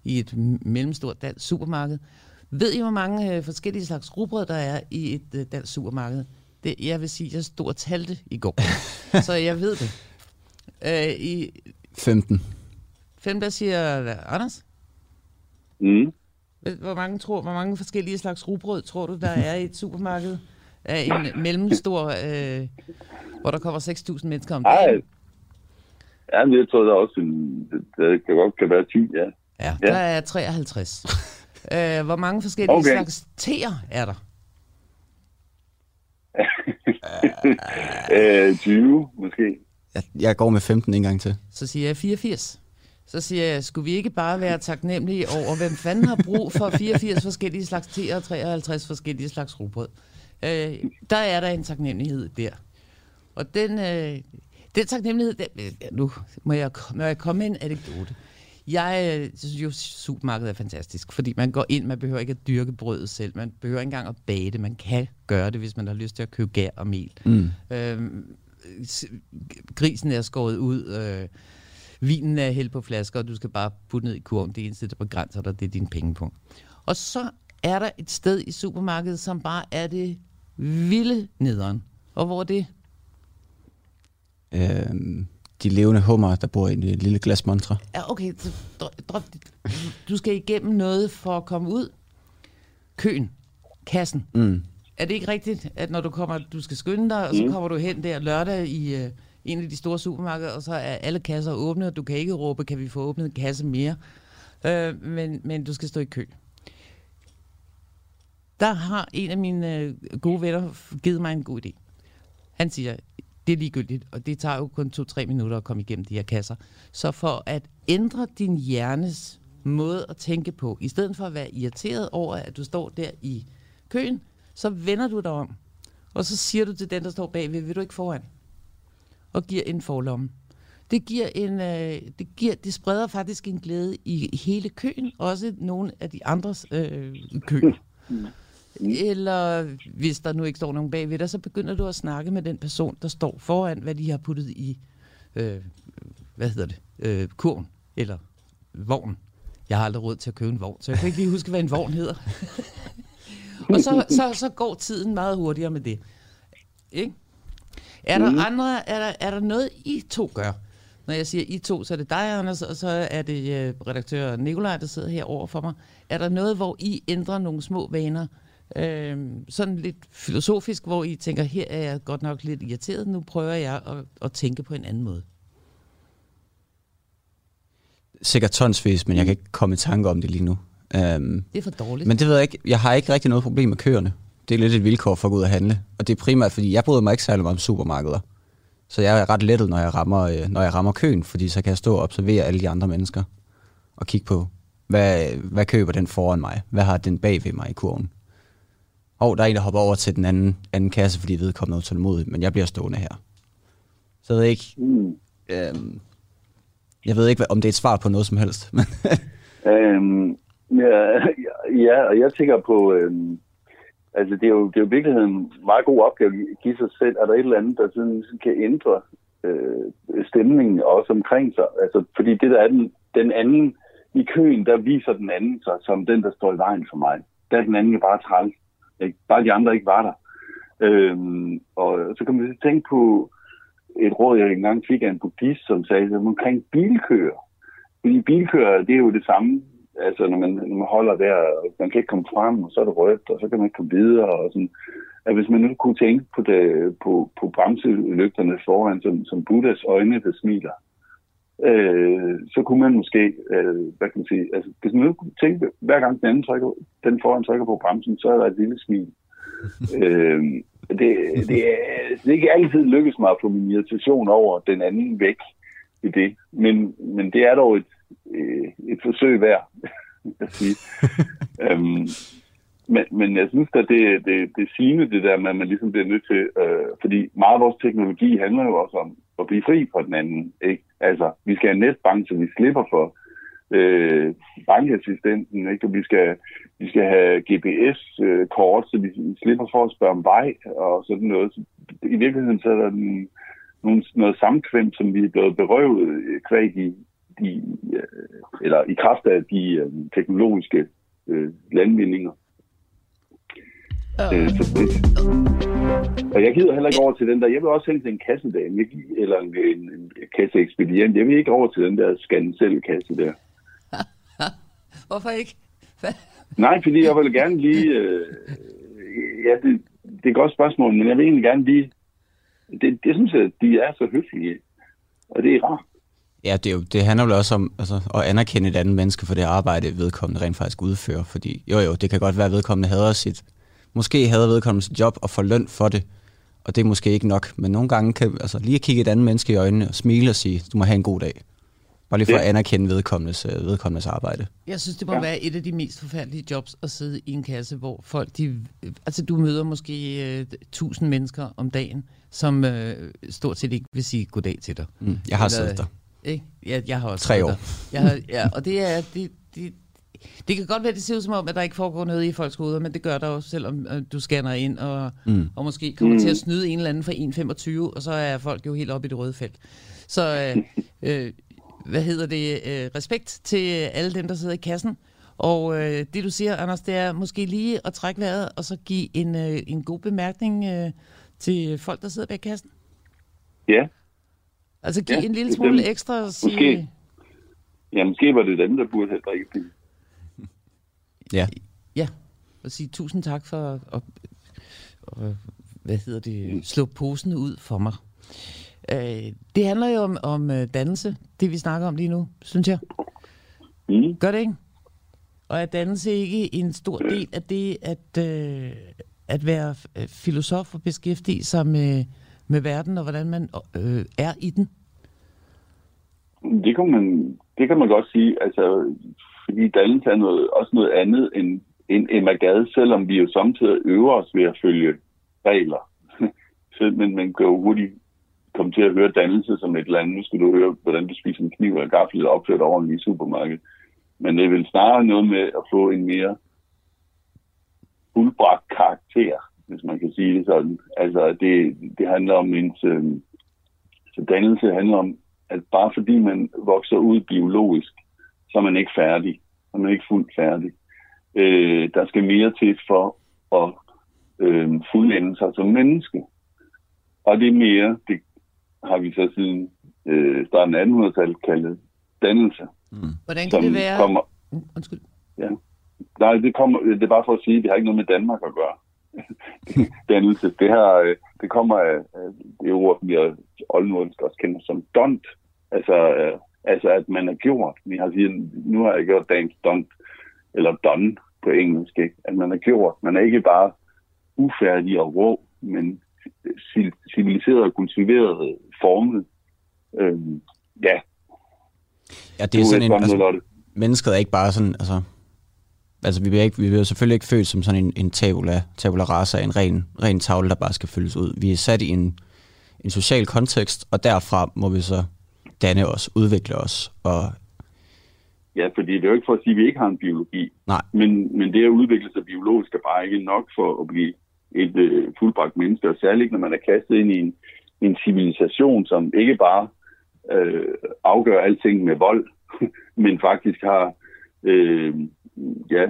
i et mellemstort dansk supermarked. Ved I, hvor mange øh, forskellige slags rugbrød, der er i et øh, dansk supermarked? Det, jeg vil sige, jeg stod og talte i går. så jeg ved det. Øh, i 15. 15, der siger Anders? Mm. Hvor mange, tror, hvor mange forskellige slags rugbrød tror du, der er i et supermarked? Af en mellemstor, øh, hvor der kommer 6.000 mennesker om dagen? Ja, men jeg tror, der er også en, det kan godt kan være 10, ja. Ja, ja. der er 53. øh, hvor mange forskellige okay. slags teer er der? øh, 20 måske. Jeg, jeg går med 15 en gang til. Så siger jeg 84. Så siger jeg, skulle vi ikke bare være taknemmelige over, hvem fanden har brug for 84 forskellige slags te og 53 forskellige slags rugbrød? Øh, der er der en taknemmelighed der. Og den, øh, den taknemmelighed, den, nu må jeg, må jeg komme med en anekdote. Jeg øh, synes jo, supermarkedet er fantastisk, fordi man går ind, man behøver ikke at dyrke brødet selv, man behøver ikke engang at bage det, man kan gøre det, hvis man har lyst til at købe gær og mel. Mm. Øhm, grisen er skåret ud, øh, vinen er hældt på flasker, og du skal bare putte ned i kurven. Det eneste, der begrænser dig, det er din pengepunkt. Og så er der et sted i supermarkedet, som bare er det vilde nederen. Og hvor er det? Øhm, de levende hummer, der bor i en lille glasmontre. Ja, okay. Så drop, du skal igennem noget for at komme ud. Køen. Kassen. Mm. Er det ikke rigtigt, at når du kommer, du skal skynde dig, og så mm. kommer du hen der lørdag i uh, en af de store supermarkeder, og så er alle kasser åbne, og du kan ikke råbe, kan vi få åbnet en kasse mere? Uh, men, men du skal stå i kø. der har en af mine øh, gode venner givet mig en god idé. Han siger, det er ligegyldigt, og det tager jo kun to-tre minutter at komme igennem de her kasser. Så for at ændre din hjernes måde at tænke på, i stedet for at være irriteret over, at du står der i køen, så vender du dig om, og så siger du til den, der står bagved, vil du ikke foran? Og giver en forlomme. Det giver en, øh, det, giver, det spreder faktisk en glæde i hele køen, også nogle af de andres øh, eller hvis der nu ikke står nogen bagved dig, så begynder du at snakke med den person, der står foran, hvad de har puttet i, øh, hvad hedder det, øh, kurven, eller vogn. Jeg har aldrig råd til at købe en vogn, så jeg kan ikke lige huske, hvad en vogn hedder. og så, så, så går tiden meget hurtigere med det. Ikke? Er der andre, er der, er der noget, I to gør? Når jeg siger I to, så er det dig, Anders, og så er det øh, redaktør Nikolaj, der sidder her over for mig. Er der noget, hvor I ændrer nogle små vaner, øh, sådan lidt filosofisk, hvor I tænker, her er jeg godt nok lidt irriteret, nu prøver jeg at, at tænke på en anden måde? Sikkert tonsvis, men jeg kan ikke komme i tanke om det lige nu. Um, Det er for dårligt. men det ved jeg ikke. Jeg har ikke rigtig noget problem med køerne. Det er lidt et vilkår for at gå ud og handle. Og det er primært, fordi jeg bryder mig ikke særlig meget om supermarkeder. Så jeg er ret lettet, når jeg rammer, øh, når jeg rammer køen, fordi så kan jeg stå og observere alle de andre mennesker. Og kigge på, hvad, hvad køber den foran mig? Hvad har den bag ved mig i kurven? Og der er en, der hopper over til den anden, anden kasse, fordi vedkommende er utålmodig, men jeg bliver stående her. Så jeg ved ikke, Mm. øhm, jeg ved ikke, om det er et svar på noget som helst. Men Øhm, ja, ja, og jeg tænker på, øhm, altså det er, jo, det er jo i virkeligheden en meget god opgave at give sig selv. Er der et eller andet, der sådan, sådan kan ændre øh, stemningen også omkring sig? Altså, fordi det der er den, den anden i køen, der viser den anden sig som den, der står i vejen for mig. Der er den anden bare træls. Ikke? Bare de andre ikke var der. Øhm, og så kan man tænke på et råd, jeg engang fik af en buddhist, som sagde at omkring bilkøer. Fordi bilkører, det er jo det samme. Altså, når man, når man holder der, og man kan ikke komme frem, og så er det rødt, og så kan man ikke komme videre. Og sådan. At hvis man nu kunne tænke på, det, på, på bremselygterne foran, som, som Buddhas øjne, der smiler, øh, så kunne man måske, øh, hvad kan man sige, altså, hvis man nu kunne tænke, hver gang den anden trykker, den foran trykker på bremsen, så er der et lille smil. øh, det, det, er, det er ikke altid lykkes mig at få min irritation over den anden væk i det. Men, men det er dog et, øh, et forsøg værd, at sige. øhm, men, men jeg synes at det, det, det er sigende, det der med, at man ligesom bliver nødt til, øh, fordi meget af vores teknologi handler jo også om at blive fri fra den anden. Ikke? Altså, vi skal have netbank, så vi slipper for øh, bankassistenten, ikke? og vi skal, vi skal have GPS-kort, så vi slipper for at spørge om vej og sådan noget. Så I virkeligheden så er der den, nogle, noget samkvem, som vi er blevet berøvet øh, kvæg i, de, øh, eller i kraft af de øh, teknologiske øh, landvindinger. Øh, så det, og jeg gider heller ikke over til den der. Jeg vil også til en kassedame, jeg eller en, en, en kasseekspedient. Jeg vil ikke over til den der scan selv kasse der. Hvorfor ikke? Hvad? Nej, fordi jeg vil gerne lige... Øh, ja, det, det er et godt spørgsmål, men jeg vil egentlig gerne lige... Det, jeg synes, at de er så hyggelige, og det er rart. Ja, det, er jo, det handler vel også om altså, at anerkende et andet menneske for det arbejde, vedkommende rent faktisk udfører. Fordi jo jo, det kan godt være, at vedkommende hader sit... Måske hader vedkommende sit job og får løn for det, og det er måske ikke nok. Men nogle gange kan altså, lige at kigge et andet menneske i øjnene og smile og sige, du må have en god dag. Bare lige for at anerkende vedkommendes, øh, vedkommendes arbejde. Jeg synes, det må Ja. være et af de mest forfærdelige jobs at sidde i en kasse, hvor folk, de, altså du møder måske øh, 1000 mennesker om dagen, som øh, stort set ikke vil sige goddag til dig. Mm, jeg har Eller- siddet der. Ikke? Ja, jeg har også Tre år. Der. Jeg har, ja, og det er, det, det, det kan godt være, det ser ud som om, at der ikke foregår noget i folks hoveder, men det gør der jo, selvom øh, du scanner ind, og, Mm. og måske kommer Mm. til at snyde en eller anden for 1,25, og så er folk jo helt oppe i det røde felt. Så øh, øh, hvad hedder det? Øh, respekt til alle dem, der sidder i kassen. Og øh, det du siger, Anders, det er måske lige at trække vejret, og så give en, øh, en god bemærkning øh, til folk, der sidder bag kassen. Ja, Altså give Ja, en lille smule dem. ekstra og sige... Måske. ja måske var det dem, der burde have drikket det. Ja. Ja, og sige tusind tak for at, at, at hvad hedder det, slå posen ud for mig. Øh, det handler jo om, om øh, dannelse, det vi snakker om lige nu, synes jeg. Mm. Gør det ikke? Og er dannelse ikke en stor del af det, at, øh, at være filosof og beskæftige sig med, med verden, og hvordan man øh, er i den? Det kan man, det kan man godt sige, altså, fordi dannelse er noget, også noget andet end, end Emma Gade, selvom vi jo samtidig øver os ved at følge regler. Så, men man kan jo hurtigt komme til at høre dannelse som et eller andet. Nu skal du høre, hvordan du spiser en kniv og gaffel opført ordentligt i supermarkedet. Men det er vel snarere noget med at få en mere fuldbragt karakter, hvis man kan sige det sådan. Altså, det, det handler om ens... Øh, så dannelse handler om, at bare fordi man vokser ud biologisk, så er man ikke færdig. Så er man ikke fuldt færdig. Øh, der skal mere til for at øh, fuldende sig som menneske. Og det mere, det har vi så siden øh, starten af 1800-tallet kaldet dannelse. Mm. Hvordan kan det være? Kommer, mm, Undskyld. Ja. Nej, det, kommer, det er bare for at sige, at det har ikke noget med Danmark at gøre. dannelse, det her, øh, det kommer af, det ord, vi oldnordisk også kender som dont. Altså, øh, altså, at man har gjort. Vi har sagt, nu har jeg gjort dagens dont, eller done på engelsk, ikke? At man har gjort. Man er ikke bare ufærdig og rå, men civiliseret og kultiveret formet. Øhm, ja. Ja, det er sådan en... Altså, mennesket er ikke bare sådan... Altså, altså vi bliver, ikke, vi bliver selvfølgelig ikke født som sådan en, en tabula, tabula rasa, en ren, ren tavle, der bare skal fyldes ud. Vi er sat i en, en social kontekst, og derfra må vi så danne os, udvikle os. Og ja, fordi det er jo ikke for at sige, at vi ikke har en biologi. Nej. Men, men det at udvikle sig biologisk er bare ikke nok for at blive et øh, fuldbragt menneske, og særligt når man er kastet ind i en, en civilisation, som ikke bare øh, afgør alting med vold, men faktisk har, øh, ja,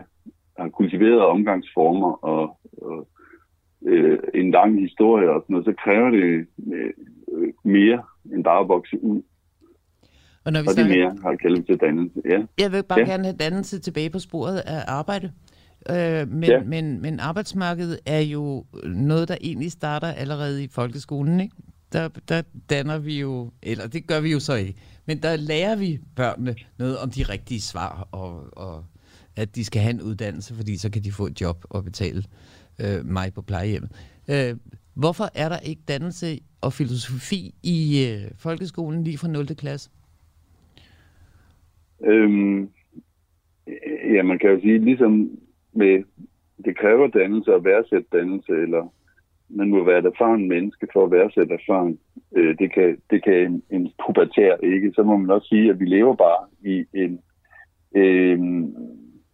har kultiveret omgangsformer og, og øh, en lang historie og sådan noget, så kræver det øh, mere end bare at vokse ud. Og, når vi og snakker... det mere har kaldt til dannelse. Ja. Jeg vil bare ja. gerne have dannelse tilbage på sporet af arbejde. Øh, men, ja. men, men arbejdsmarkedet er jo noget, der egentlig starter allerede i folkeskolen, ikke? Der, der danner vi jo, eller det gør vi jo så ikke, men der lærer vi børnene noget om de rigtige svar, og, og at de skal have en uddannelse, fordi så kan de få et job og betale øh, mig på plejehjemmet. Øh, hvorfor er der ikke dannelse og filosofi i øh, folkeskolen lige fra 0. klasse? Øhm, ja, man kan jo sige, ligesom med, det kræver dannelse at værdsætte dannelse, eller man må være et erfaren menneske for at værdsætte erfaring. Øh, det, kan, det kan en, en pubertær ikke. Så må man også sige, at vi lever bare i en, øh,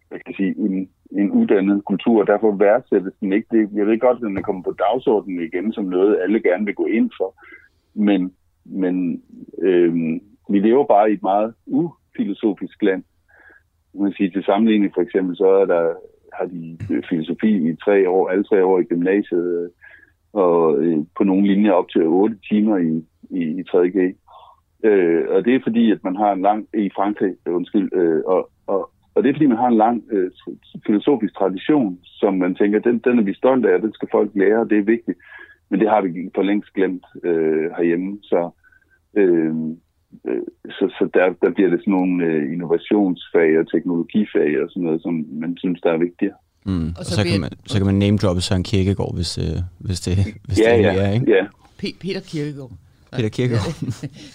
hvad kan jeg sige, en, en uddannet kultur, og derfor værdsættes den ikke. Det, jeg ved godt, at den er kommet på dagsordenen igen som noget, alle gerne vil gå ind for. Men, men øh, vi lever bare i et meget filosofisk land. Man sige, til sammenligning for eksempel, så er der har de øh, filosofi i tre år, alle tre år i gymnasiet, øh, og øh, på nogle linjer op til 8 timer i, i, i 3G. Øh, og det er fordi, at man har en lang, i Frankrig, undskyld, øh, og, og, og det er fordi, man har en lang øh, filosofisk tradition, som man tænker, den, den er vi stolte af, den skal folk lære, og det er vigtigt. Men det har vi for længst glemt øh, herhjemme. Så Øh, så, så der, der bliver det sådan nogle øh, innovationsfag og teknologifag og sådan noget, som man synes, der er vigtigere. Mm. Og, så, og så, kan man, så kan man name droppe Søren Kierkegaard, hvis, øh, hvis det, hvis ja, det ja, er, ikke? Ja. P- Peter Kierkegaard. Peter Kierkegaard.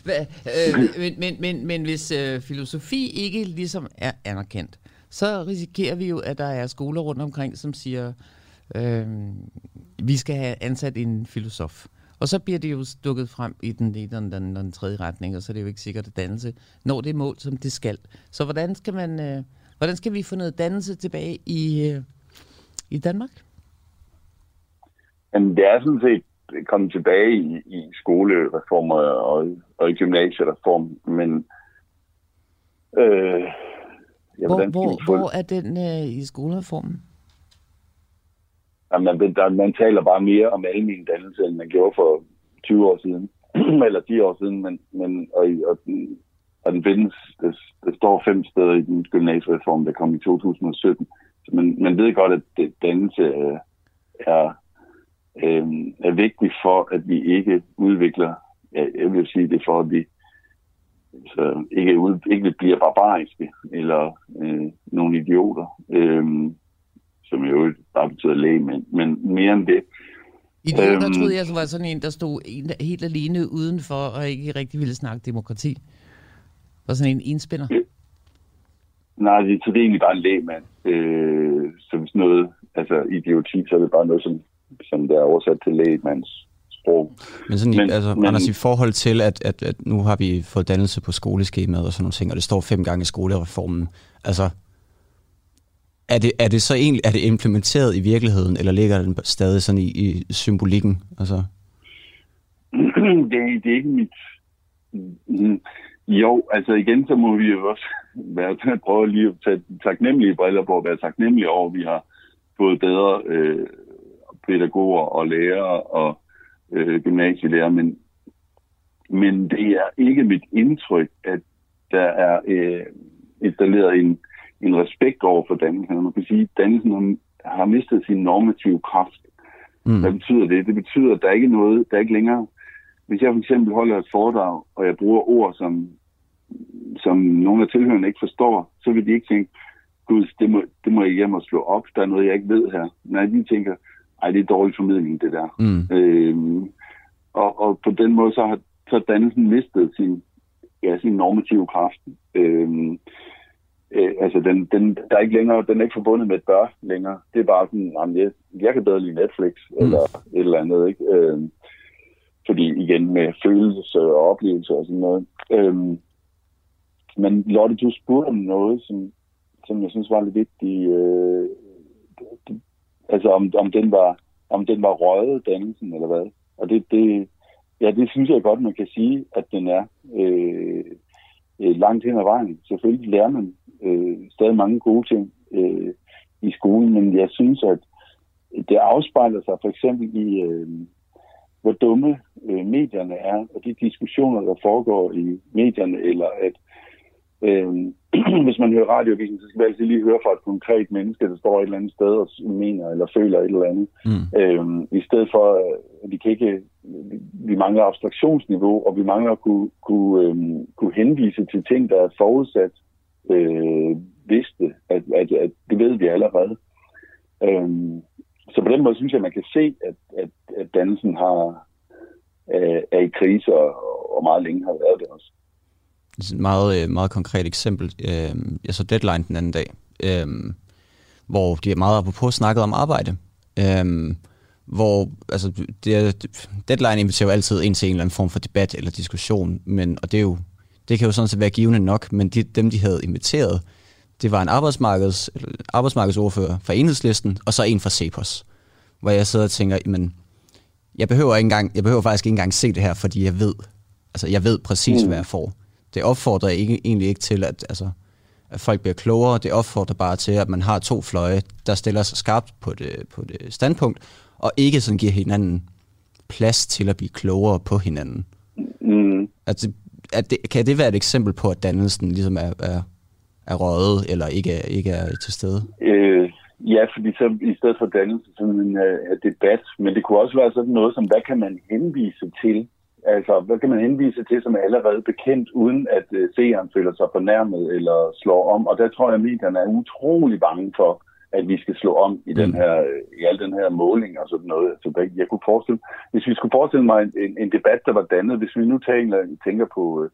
øh, men, men, men, men hvis øh, filosofi ikke ligesom er anerkendt, så risikerer vi jo, at der er skoler rundt omkring, som siger, øh, vi skal have ansat en filosof. Og så bliver det jo stukket frem i den, i den, den, den tredje retning, og så er det jo ikke sikkert, at dannelse når det mål, som det skal. Så hvordan skal, man, øh, hvordan skal vi få noget dannelse tilbage i, øh, i Danmark? Jamen, det er sådan set kommet tilbage i, i skolereformer og, og i gymnasiereform, men øh, ja, hvor, hvor, hvor er den øh, i skolereformen? At man, der, man taler bare mere om almen dannelse, end man gjorde for 20 år siden, eller 10 år siden, men, men og, og, den, og den findes, det, det står fem steder i den gymnasiereform, der kom i 2017. Så man, man ved godt, at det, dannelse øh, er, øh, er vigtigt for, at vi ikke udvikler, ja, jeg vil sige det for, at vi så ikke, ud, ikke bliver barbariske eller øh, nogle idioter, øh, som jo bare betyder lægemænd, men mere end det. Idioter øhm, troede jeg, så var sådan en, der stod en, helt alene udenfor og ikke rigtig ville snakke demokrati. Var sådan en enspænder. Øh, nej, det, så det er egentlig bare en lægmand. Øh, som sådan noget, altså idioti, så er det bare noget, som, som der er oversat til lægmands sprog. Men sådan, men, altså, men, Anders, i forhold til, at, at, at nu har vi fået dannelse på skoleskemaet og sådan nogle ting, og det står fem gange i skolereformen, altså, er det, er det så egentlig er det implementeret i virkeligheden, eller ligger den stadig sådan i, i symbolikken? Altså? det, det er ikke mit... Mm-hmm. Jo, altså igen, så må vi jo også være, prøve lige at tage taknemmelige briller på at være taknemmelige over, at vi har fået bedre øh, pædagoger og lærere og øh, gymnasielærer, men, men det er ikke mit indtryk, at der er øh, installeret en, en respekt over for dannelsen. Man kan sige, at dannelsen har mistet sin normative kraft. Mm. Hvad betyder det? Det betyder, at der er ikke noget, der er ikke længere... Hvis jeg for eksempel holder et foredrag, og jeg bruger ord, som, som nogle af tilhørende ikke forstår, så vil de ikke tænke, gud, det må, det må jeg hjem og slå op, der er noget, jeg ikke ved her. Nej, de tænker, ej, det er dårlig formidling, det der. Mm. Øhm, og, og på den måde, så har så dannelsen mistet sin, ja, sin normative kraft. Øhm, øh, altså, den, den, der er ikke længere, den er ikke forbundet med et bør længere. Det er bare sådan, jamen, jeg, jeg kan bedre lide Netflix, mm. eller et eller andet, ikke? Øhm, fordi igen med følelser og oplevelser og sådan noget. Øhm, men Lotte, du spurgte om noget, som, som jeg synes var lidt vigtigt. Øh, Altså om, om den var om den var røget, dannelsen, eller hvad. Og det, det, ja, det synes jeg godt, man kan sige, at den er øh, øh, langt hen ad vejen. Selvfølgelig lærer man øh, stadig mange gode ting øh, i skolen, men jeg synes, at det afspejler sig for eksempel i, øh, hvor dumme øh, medierne er, og de diskussioner, der foregår i medierne, eller at Øh, hvis man hører radiovisen, så skal man altid lige høre fra et konkret menneske, der står et eller andet sted og mener eller føler et eller andet. Mm. Øh, I stedet for, at vi kan ikke, vi mangler abstraktionsniveau, og vi mangler at kunne, kunne, øh, kunne henvise til ting, der er forudsat øh, vidste, at, at, at det ved vi allerede. Øh, så på den måde synes jeg, at man kan se, at, at, at dannelsen har, øh, er i krise, og, og meget længe har været det også et meget, øh, meget konkret eksempel. Øh, jeg så Deadline den anden dag, øh, hvor de er meget apropos snakket om arbejde. Øh, hvor altså, det er, Deadline inviterer jo altid ind til en eller anden form for debat eller diskussion, men, og det, er jo, det kan jo sådan set være givende nok, men de, dem, de havde inviteret, det var en arbejdsmarkeds, arbejdsmarkedsordfører fra enhedslisten, og så en fra Cepos, hvor jeg sidder og tænker, men jeg behøver, ikke engang, jeg behøver faktisk ikke engang se det her, fordi jeg ved, altså jeg ved præcis, mm. hvad jeg får det opfordrer ikke, egentlig ikke til, at, altså, at folk bliver klogere. Det opfordrer bare til, at man har to fløje, der stiller sig skarpt på det, på det standpunkt, og ikke sådan giver hinanden plads til at blive klogere på hinanden. Mm. Altså, at det, kan det være et eksempel på, at dannelsen ligesom er, er, er røget, eller ikke er, ikke er til stede? Øh, ja, fordi så i stedet for dannelse, sådan en uh, debat, men det kunne også være sådan noget som, hvad kan man henvise til Altså, hvad kan man henvise til, som er allerede bekendt, uden at uh, seeren føler sig fornærmet eller slår om? Og der tror jeg, at medierne er utrolig bange for, at vi skal slå om i, den mm. her, i al den her måling og sådan noget. Så jeg kunne forestille, hvis vi skulle forestille mig en, en, en debat, der var dannet, hvis vi nu tager, tænker på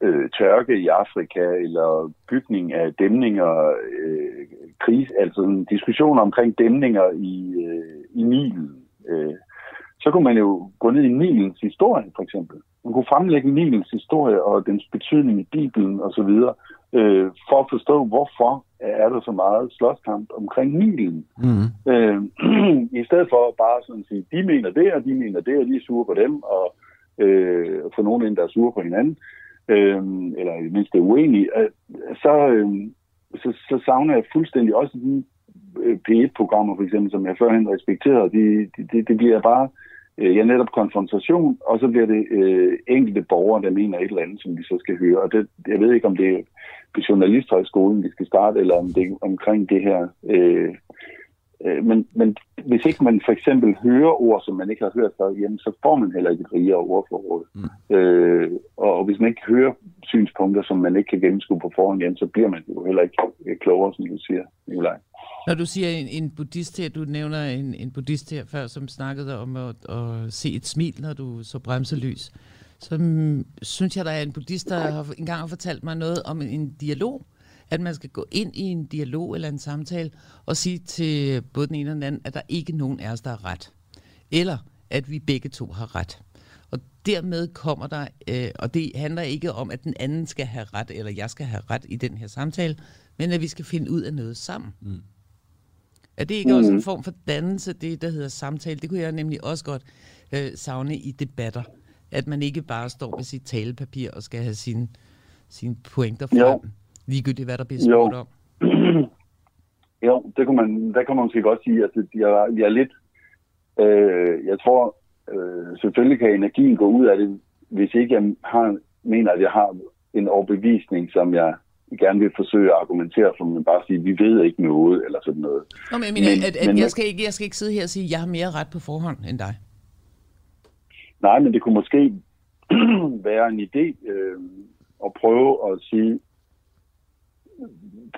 øh, tørke i Afrika, eller bygning af dæmninger, øh, kris, altså en diskussion omkring dæmninger i, øh, i Nilen, øh, så kunne man jo gå ned i Nilens historie, for eksempel. Man kunne fremlægge Nilens historie og dens betydning i Bibelen osv., øh, for at forstå, hvorfor er der så meget slåskamp omkring Nilen. Mm. Øh, I stedet for bare sådan at sige, de mener det, og de mener det, og de er sure på dem, og øh, for nogen end der er sure på hinanden, øh, eller i det mindste uenige, øh, så, øh, så, så savner jeg fuldstændig også de øh, P1-programmer, for eksempel, som jeg førhen respekterede, de, de, de, det bliver bare øh, ja, netop konfrontation, og så bliver det øh, enkelte borgere, der mener et eller andet, som vi så skal høre. Og det, jeg ved ikke, om det er på journalisthøjskolen, vi skal starte, eller om det er omkring det her øh, Øh, men, men hvis ikke man for eksempel hører ord, som man ikke har hørt før, jamen, så får man heller ikke et rigere ordforråd. Mm. Øh, og, og hvis man ikke hører synspunkter, som man ikke kan gennemskue på forhånd, jamen, så bliver man jo heller ikke klogere, som du siger, Nikolaj. Når du siger en, en buddhist her, du nævner en, en buddhist her før, som snakkede om at, at se et smil, når du så bremselys, så mm, synes jeg, der er en buddhist, der har engang har fortalt mig noget om en dialog, at man skal gå ind i en dialog eller en samtale og sige til både den ene og den anden, at der ikke er nogen af os, der har ret. Eller at vi begge to har ret. Og dermed kommer der, øh, og det handler ikke om, at den anden skal have ret, eller jeg skal have ret i den her samtale, men at vi skal finde ud af noget sammen. Mm. Er det ikke mm. også en form for dannelse, det der hedder samtale? Det kunne jeg nemlig også godt øh, savne i debatter. At man ikke bare står med sit talepapir og skal have sine, sine pointer frem. Jo. Ligegyldigt, hvad der bliver spurgt om. Jo, det kunne man, der kan man måske godt sige, at jeg, jeg er lidt... Øh, jeg tror, øh, selvfølgelig kan energien gå ud af det, hvis ikke jeg har, mener, at jeg har en overbevisning, som jeg gerne vil forsøge at argumentere for, men bare sige, vi ved ikke noget, eller sådan noget. Nå, men men, at, at men, jeg, skal ikke, jeg skal ikke sidde her og sige, at jeg har mere ret på forhånd end dig. Nej, men det kunne måske være en idé øh, at prøve at sige,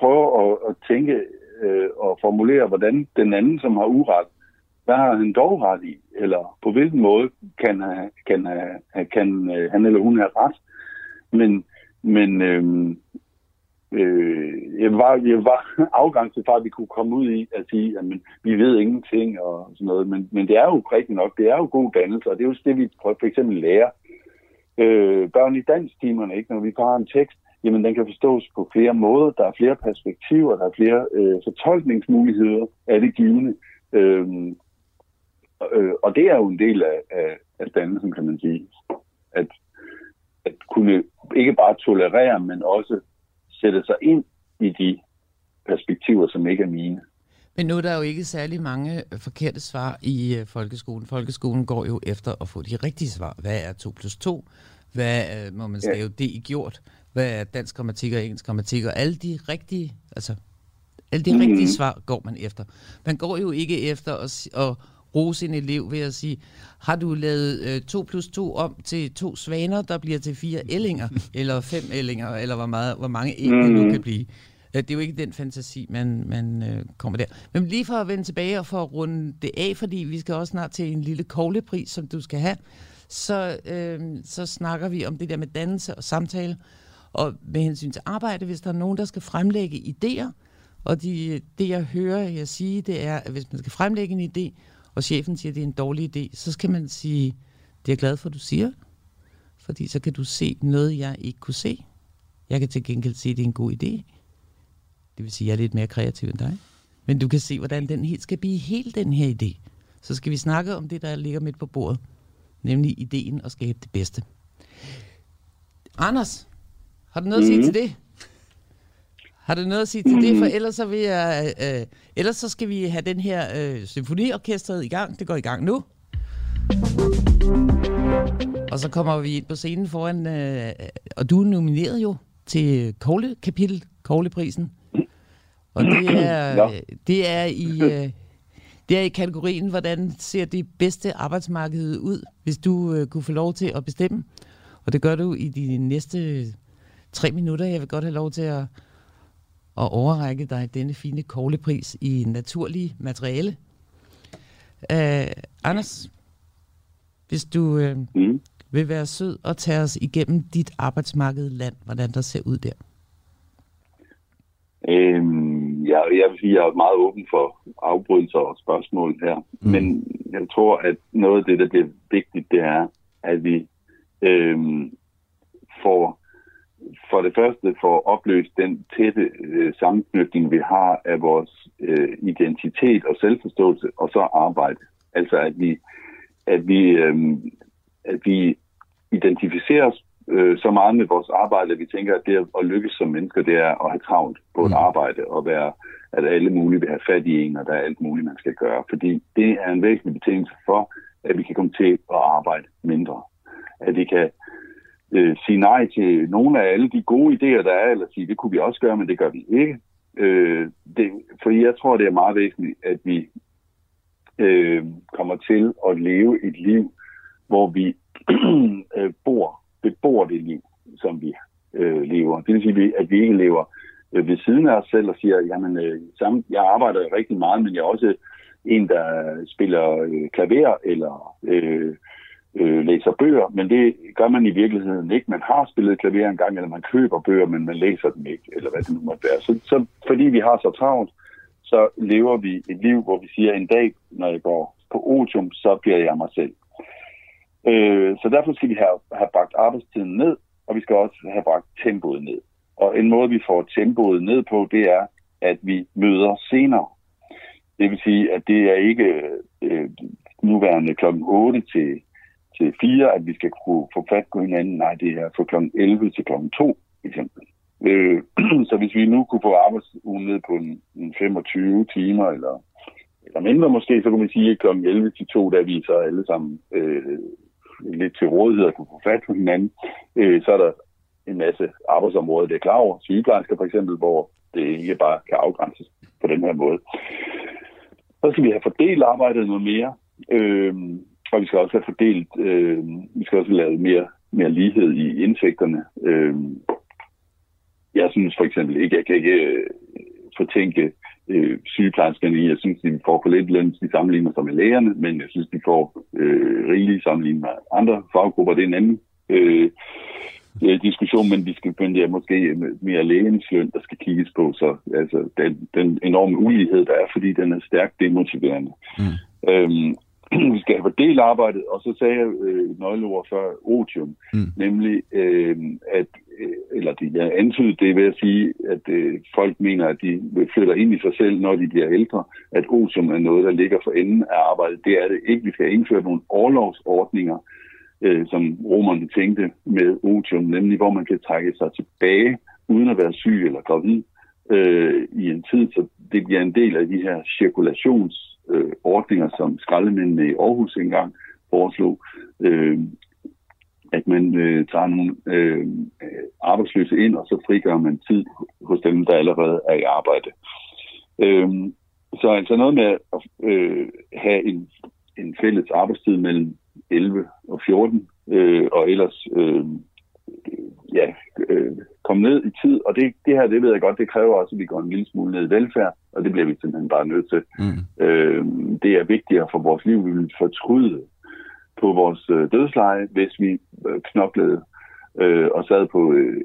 prøve at, at tænke øh, og formulere, hvordan den anden, som har uret, hvad har han dog ret i? Eller på hvilken måde kan, kan, kan, kan øh, han eller hun have ret? Men, men øh, øh, jeg, var, jeg var afgang til for, at vi kunne komme ud i at sige, at vi ved ingenting og sådan noget. Men, men det er jo rigtigt nok, det er jo god dannelse, og det er jo det, vi for eksempel lærer øh, børn i dansktimerne, ikke? når vi har en tekst, jamen den kan forstås på flere måder, der er flere perspektiver, der er flere øh, fortolkningsmuligheder af det givende. Øh, øh, og det er jo en del af, af, af dannelsen, kan man sige. At, at kunne ikke bare tolerere, men også sætte sig ind i de perspektiver, som ikke er mine. Men nu er der jo ikke særlig mange forkerte svar i uh, folkeskolen. Folkeskolen går jo efter at få de rigtige svar. Hvad er 2 plus 2? Hvad uh, må man skrive ja. det i gjort? Hvad er dansk grammatik og engelsk grammatik? Og alle de rigtige, altså, alle de mm-hmm. rigtige svar går man efter. Man går jo ikke efter at, at rose en elev ved at sige, har du lavet 2 øh, plus 2 om til to svaner, der bliver til fire ællinger, eller fem ællinger, eller hvor, meget, hvor mange æg mm. nu kan blive. Øh, det er jo ikke den fantasi, man, man øh, kommer der. Men lige for at vende tilbage og for at runde det af, fordi vi skal også snart til en lille koglepris, som du skal have, så, øh, så snakker vi om det der med dannelse og samtale. Og med hensyn til arbejde, hvis der er nogen, der skal fremlægge idéer, og de, det jeg hører jeg sige, det er, at hvis man skal fremlægge en idé, og chefen siger, at det er en dårlig idé, så skal man sige, det er jeg glad for, at du siger, fordi så kan du se noget, jeg ikke kunne se. Jeg kan til gengæld se, at det er en god idé. Det vil sige, at jeg er lidt mere kreativ end dig. Men du kan se, hvordan den helt skal blive helt den her idé. Så skal vi snakke om det, der ligger midt på bordet. Nemlig ideen at skabe det bedste. Anders, har du noget mm. at sige mhm. til det? Har du noget at sige til det? For ellers så, vil jeg, øh, ellers så skal vi have den her øh, symfoniorkestret i gang. Det går i gang nu. Og så kommer vi ind på scenen foran, øh, og du er nomineret jo til Kogle kapitel, Kogleprisen. Og det er, det er i... Øh, det er i kategorien, hvordan ser det bedste arbejdsmarked ud, hvis du øh, kunne få lov til at bestemme. Og det gør du i de næste tre minutter. Jeg vil godt have lov til at og overrække dig denne fine koglepris i naturlige materiale. Uh, Anders, hvis du uh, mm. vil være sød og tage os igennem dit arbejdsmarked land, hvordan der ser ud der. Øhm, jeg, jeg vil sige, at jeg er meget åben for afbrydelser og spørgsmål her. Mm. Men jeg tror, at noget af det, der bliver vigtigt, det er, at vi øhm, får for det første for opløst den tætte øh, sammenknytning, vi har af vores øh, identitet og selvforståelse, og så arbejde. Altså at vi, at vi, øh, at vi identificerer os øh, så meget med vores arbejde, at vi tænker, at det at lykkes som mennesker, det er at have travlt på et mm. arbejde og være, at alle mulige vil have fat i en, og der er alt muligt, man skal gøre. Fordi det er en væsentlig betingelse for, at vi kan komme til at arbejde mindre. At vi kan øh, sige nej til nogle af alle de gode idéer, der er, eller sige, det kunne vi også gøre, men det gør vi ikke. Øh, det, fordi jeg tror, det er meget væsentligt, at vi øh, kommer til at leve et liv, hvor vi øh, bor, bebor det liv, som vi øh, lever. Det vil sige, at vi ikke lever øh, ved siden af os selv og siger, jamen, øh, sammen, jeg arbejder rigtig meget, men jeg er også en, der spiller øh, klaver eller øh, øh, læser bøger, men det gør man i virkeligheden ikke. Man har spillet klaver en gang, eller man køber bøger, men man læser dem ikke, eller hvad det nu måtte være. Så, så fordi vi har så travlt, så lever vi et liv, hvor vi siger, en dag, når jeg går på otium, så bliver jeg mig selv. Øh, så derfor skal vi have, have bragt arbejdstiden ned, og vi skal også have bragt tempoet ned. Og en måde, vi får tempoet ned på, det er, at vi møder senere. Det vil sige, at det er ikke øh, nuværende kl. 8 til, til 4, at vi skal kunne få fat på hinanden. Nej, det er fra kl. 11 til kl. 2, eksempel. Øh, så hvis vi nu kunne få arbejdsugen ned på en, en 25 timer, eller, eller mindre måske, så kunne man sige, at kl. 11 til 2, der vi så alle sammen øh, lidt til rådighed at kunne få fat på hinanden. Øh, så er der en masse arbejdsområder, det er klar over. Sygeplejersker for eksempel, hvor det ikke bare kan afgrænses på den her måde. Så skal vi have fordelt arbejdet noget mere, øh, og vi skal også have fordelt, øh, vi skal også have lavet mere, mere lighed i indtægterne. Øh, jeg synes for eksempel ikke, jeg kan ikke øh, fortænke øh, sygeplejerskerne i. Jeg synes, de får for lidt løn, de sammenligner sig med lægerne, men jeg synes, de får øh, rigelige sammenligning med andre faggrupper. Det er en anden øh, øh, diskussion, men, de skal, det er måske mere lægens løn, der skal kigges på. Så altså, den, den enorme ulighed, der er, fordi den er stærkt demotiverende. Mm. Øhm, vi skal have fordelt arbejdet, og så sagde jeg øh, nøgleord før otium, mm. nemlig øh, at, øh, eller det, jeg antydede det ved at sige, at øh, folk mener, at de flytter ind i sig selv, når de bliver ældre, at otium er noget, der ligger for enden af arbejdet. Det er det ikke. Vi skal indføre nogle overlovsordninger, øh, som romerne tænkte med otium, nemlig hvor man kan trække sig tilbage, uden at være syg eller gravid, øh, i en tid, så det bliver en del af de her cirkulationsordninger, øh, som skraldemændene i Aarhus engang foreslog, øh, at man øh, tager nogle øh, arbejdsløse ind, og så frigør man tid hos dem, der allerede er i arbejde. Øh, så altså noget med at øh, have en, en fælles arbejdstid mellem 11 og 14, øh, og ellers øh, ja, øh, komme ned i tid. Og det, det her, det ved jeg godt, det kræver også, at vi går en lille smule ned i velfærd, og det bliver vi simpelthen bare nødt til. Mm. Øh, det er vigtigere for vores liv. Vi vil fortryde på vores øh, dødsleje, hvis vi øh, knoklede øh, og sad på øh,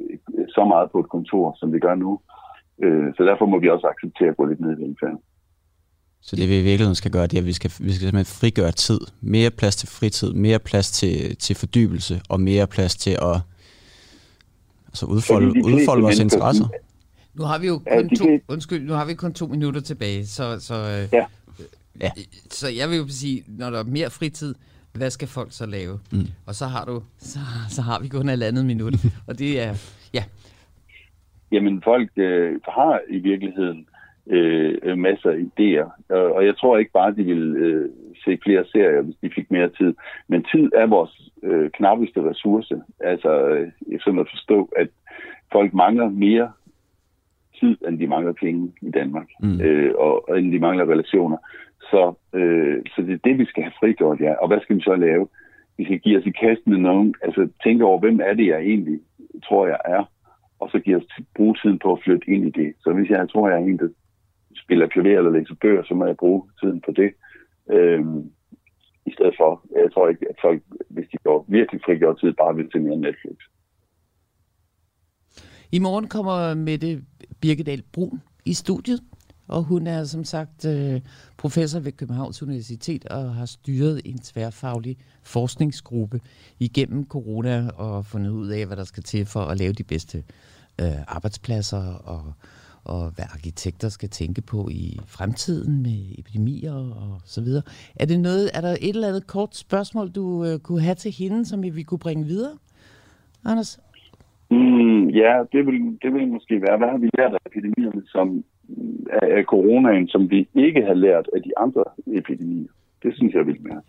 så meget på et kontor, som vi gør nu. Øh, så derfor må vi også acceptere at gå lidt ned i velfærd. Så det vi i virkeligheden skal gøre, det er, at vi skal, vi skal simpelthen frigøre tid. Mere plads til fritid, mere plads til, til fordybelse, og mere plads til at altså udfolde, udfolde vores interesser. Nu har vi jo kun to, undskyld, nu har vi kun to minutter tilbage, så, så, øh, ja. Ja. så jeg vil jo sige, når der er mere fritid, hvad skal folk så lave? Mm. Og så har du, så, så har vi kun et andet minut, og det er, ja. Jamen folk øh, har i virkeligheden øh, masser af idéer. Og jeg tror ikke bare, at de vil øh, se flere serier, hvis de fik mere tid. Men tid er vores øh, knappeste ressource. Altså, øh, sådan at forstå, at folk mangler mere tid, end de mangler penge i Danmark, mm. øh, og, og end de mangler relationer. Så, øh, så det er det, vi skal have frigjort, ja. Og hvad skal vi så lave? Vi skal give os i kast med nogen, altså tænke over, hvem er det, jeg egentlig tror, jeg er, og så give os bruge tiden på at flytte ind i det. Så hvis jeg tror, jeg er en, der spiller klaver eller læser bøger, så må jeg bruge tiden på det. Øh, I stedet for, jeg tror ikke, at folk, hvis de går virkelig frigjort tid, bare vil til mere Netflix. I morgen kommer Mette Birkedal Brun i studiet, og hun er som sagt øh, professor ved Københavns Universitet og har styret en tværfaglig forskningsgruppe igennem corona og fundet ud af, hvad der skal til for at lave de bedste øh, arbejdspladser og og hvad arkitekter skal tænke på i fremtiden med epidemier og så videre. Er, det noget, er der et eller andet kort spørgsmål, du uh, kunne have til hende, som vi kunne bringe videre, Anders? Mm, ja, det vil, det vil måske være. Hvad har vi lært af epidemierne som, af, coronaen, som vi ikke har lært af de andre epidemier? Det synes jeg vil være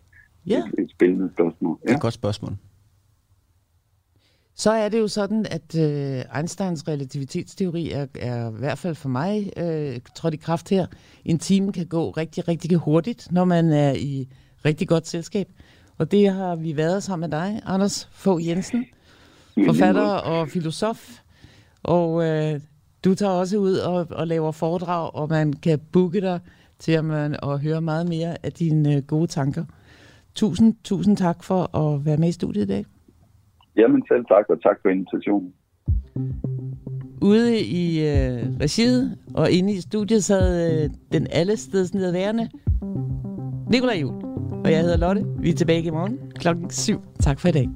ja. et, et spændende spørgsmål. Ja. Det er et godt spørgsmål så er det jo sådan, at øh, Einsteins relativitetsteori er, er i hvert fald for mig øh, trådt i kraft her. En time kan gå rigtig, rigtig hurtigt, når man er i rigtig godt selskab. Og det har vi været sammen med dig, Anders Fogh Jensen, forfatter og filosof. Og øh, du tager også ud og, og laver foredrag, og man kan booke dig til at, man, at høre meget mere af dine øh, gode tanker. Tusind, tusind tak for at være med i studiet i dag. Jamen selv tak, og tak for invitationen. Ude i øh, regiet og inde i studiet sad øh, den allestedsnedværende Nikolaj Jul. Og jeg hedder Lotte. Vi er tilbage i morgen klokken 7. Tak for i dag.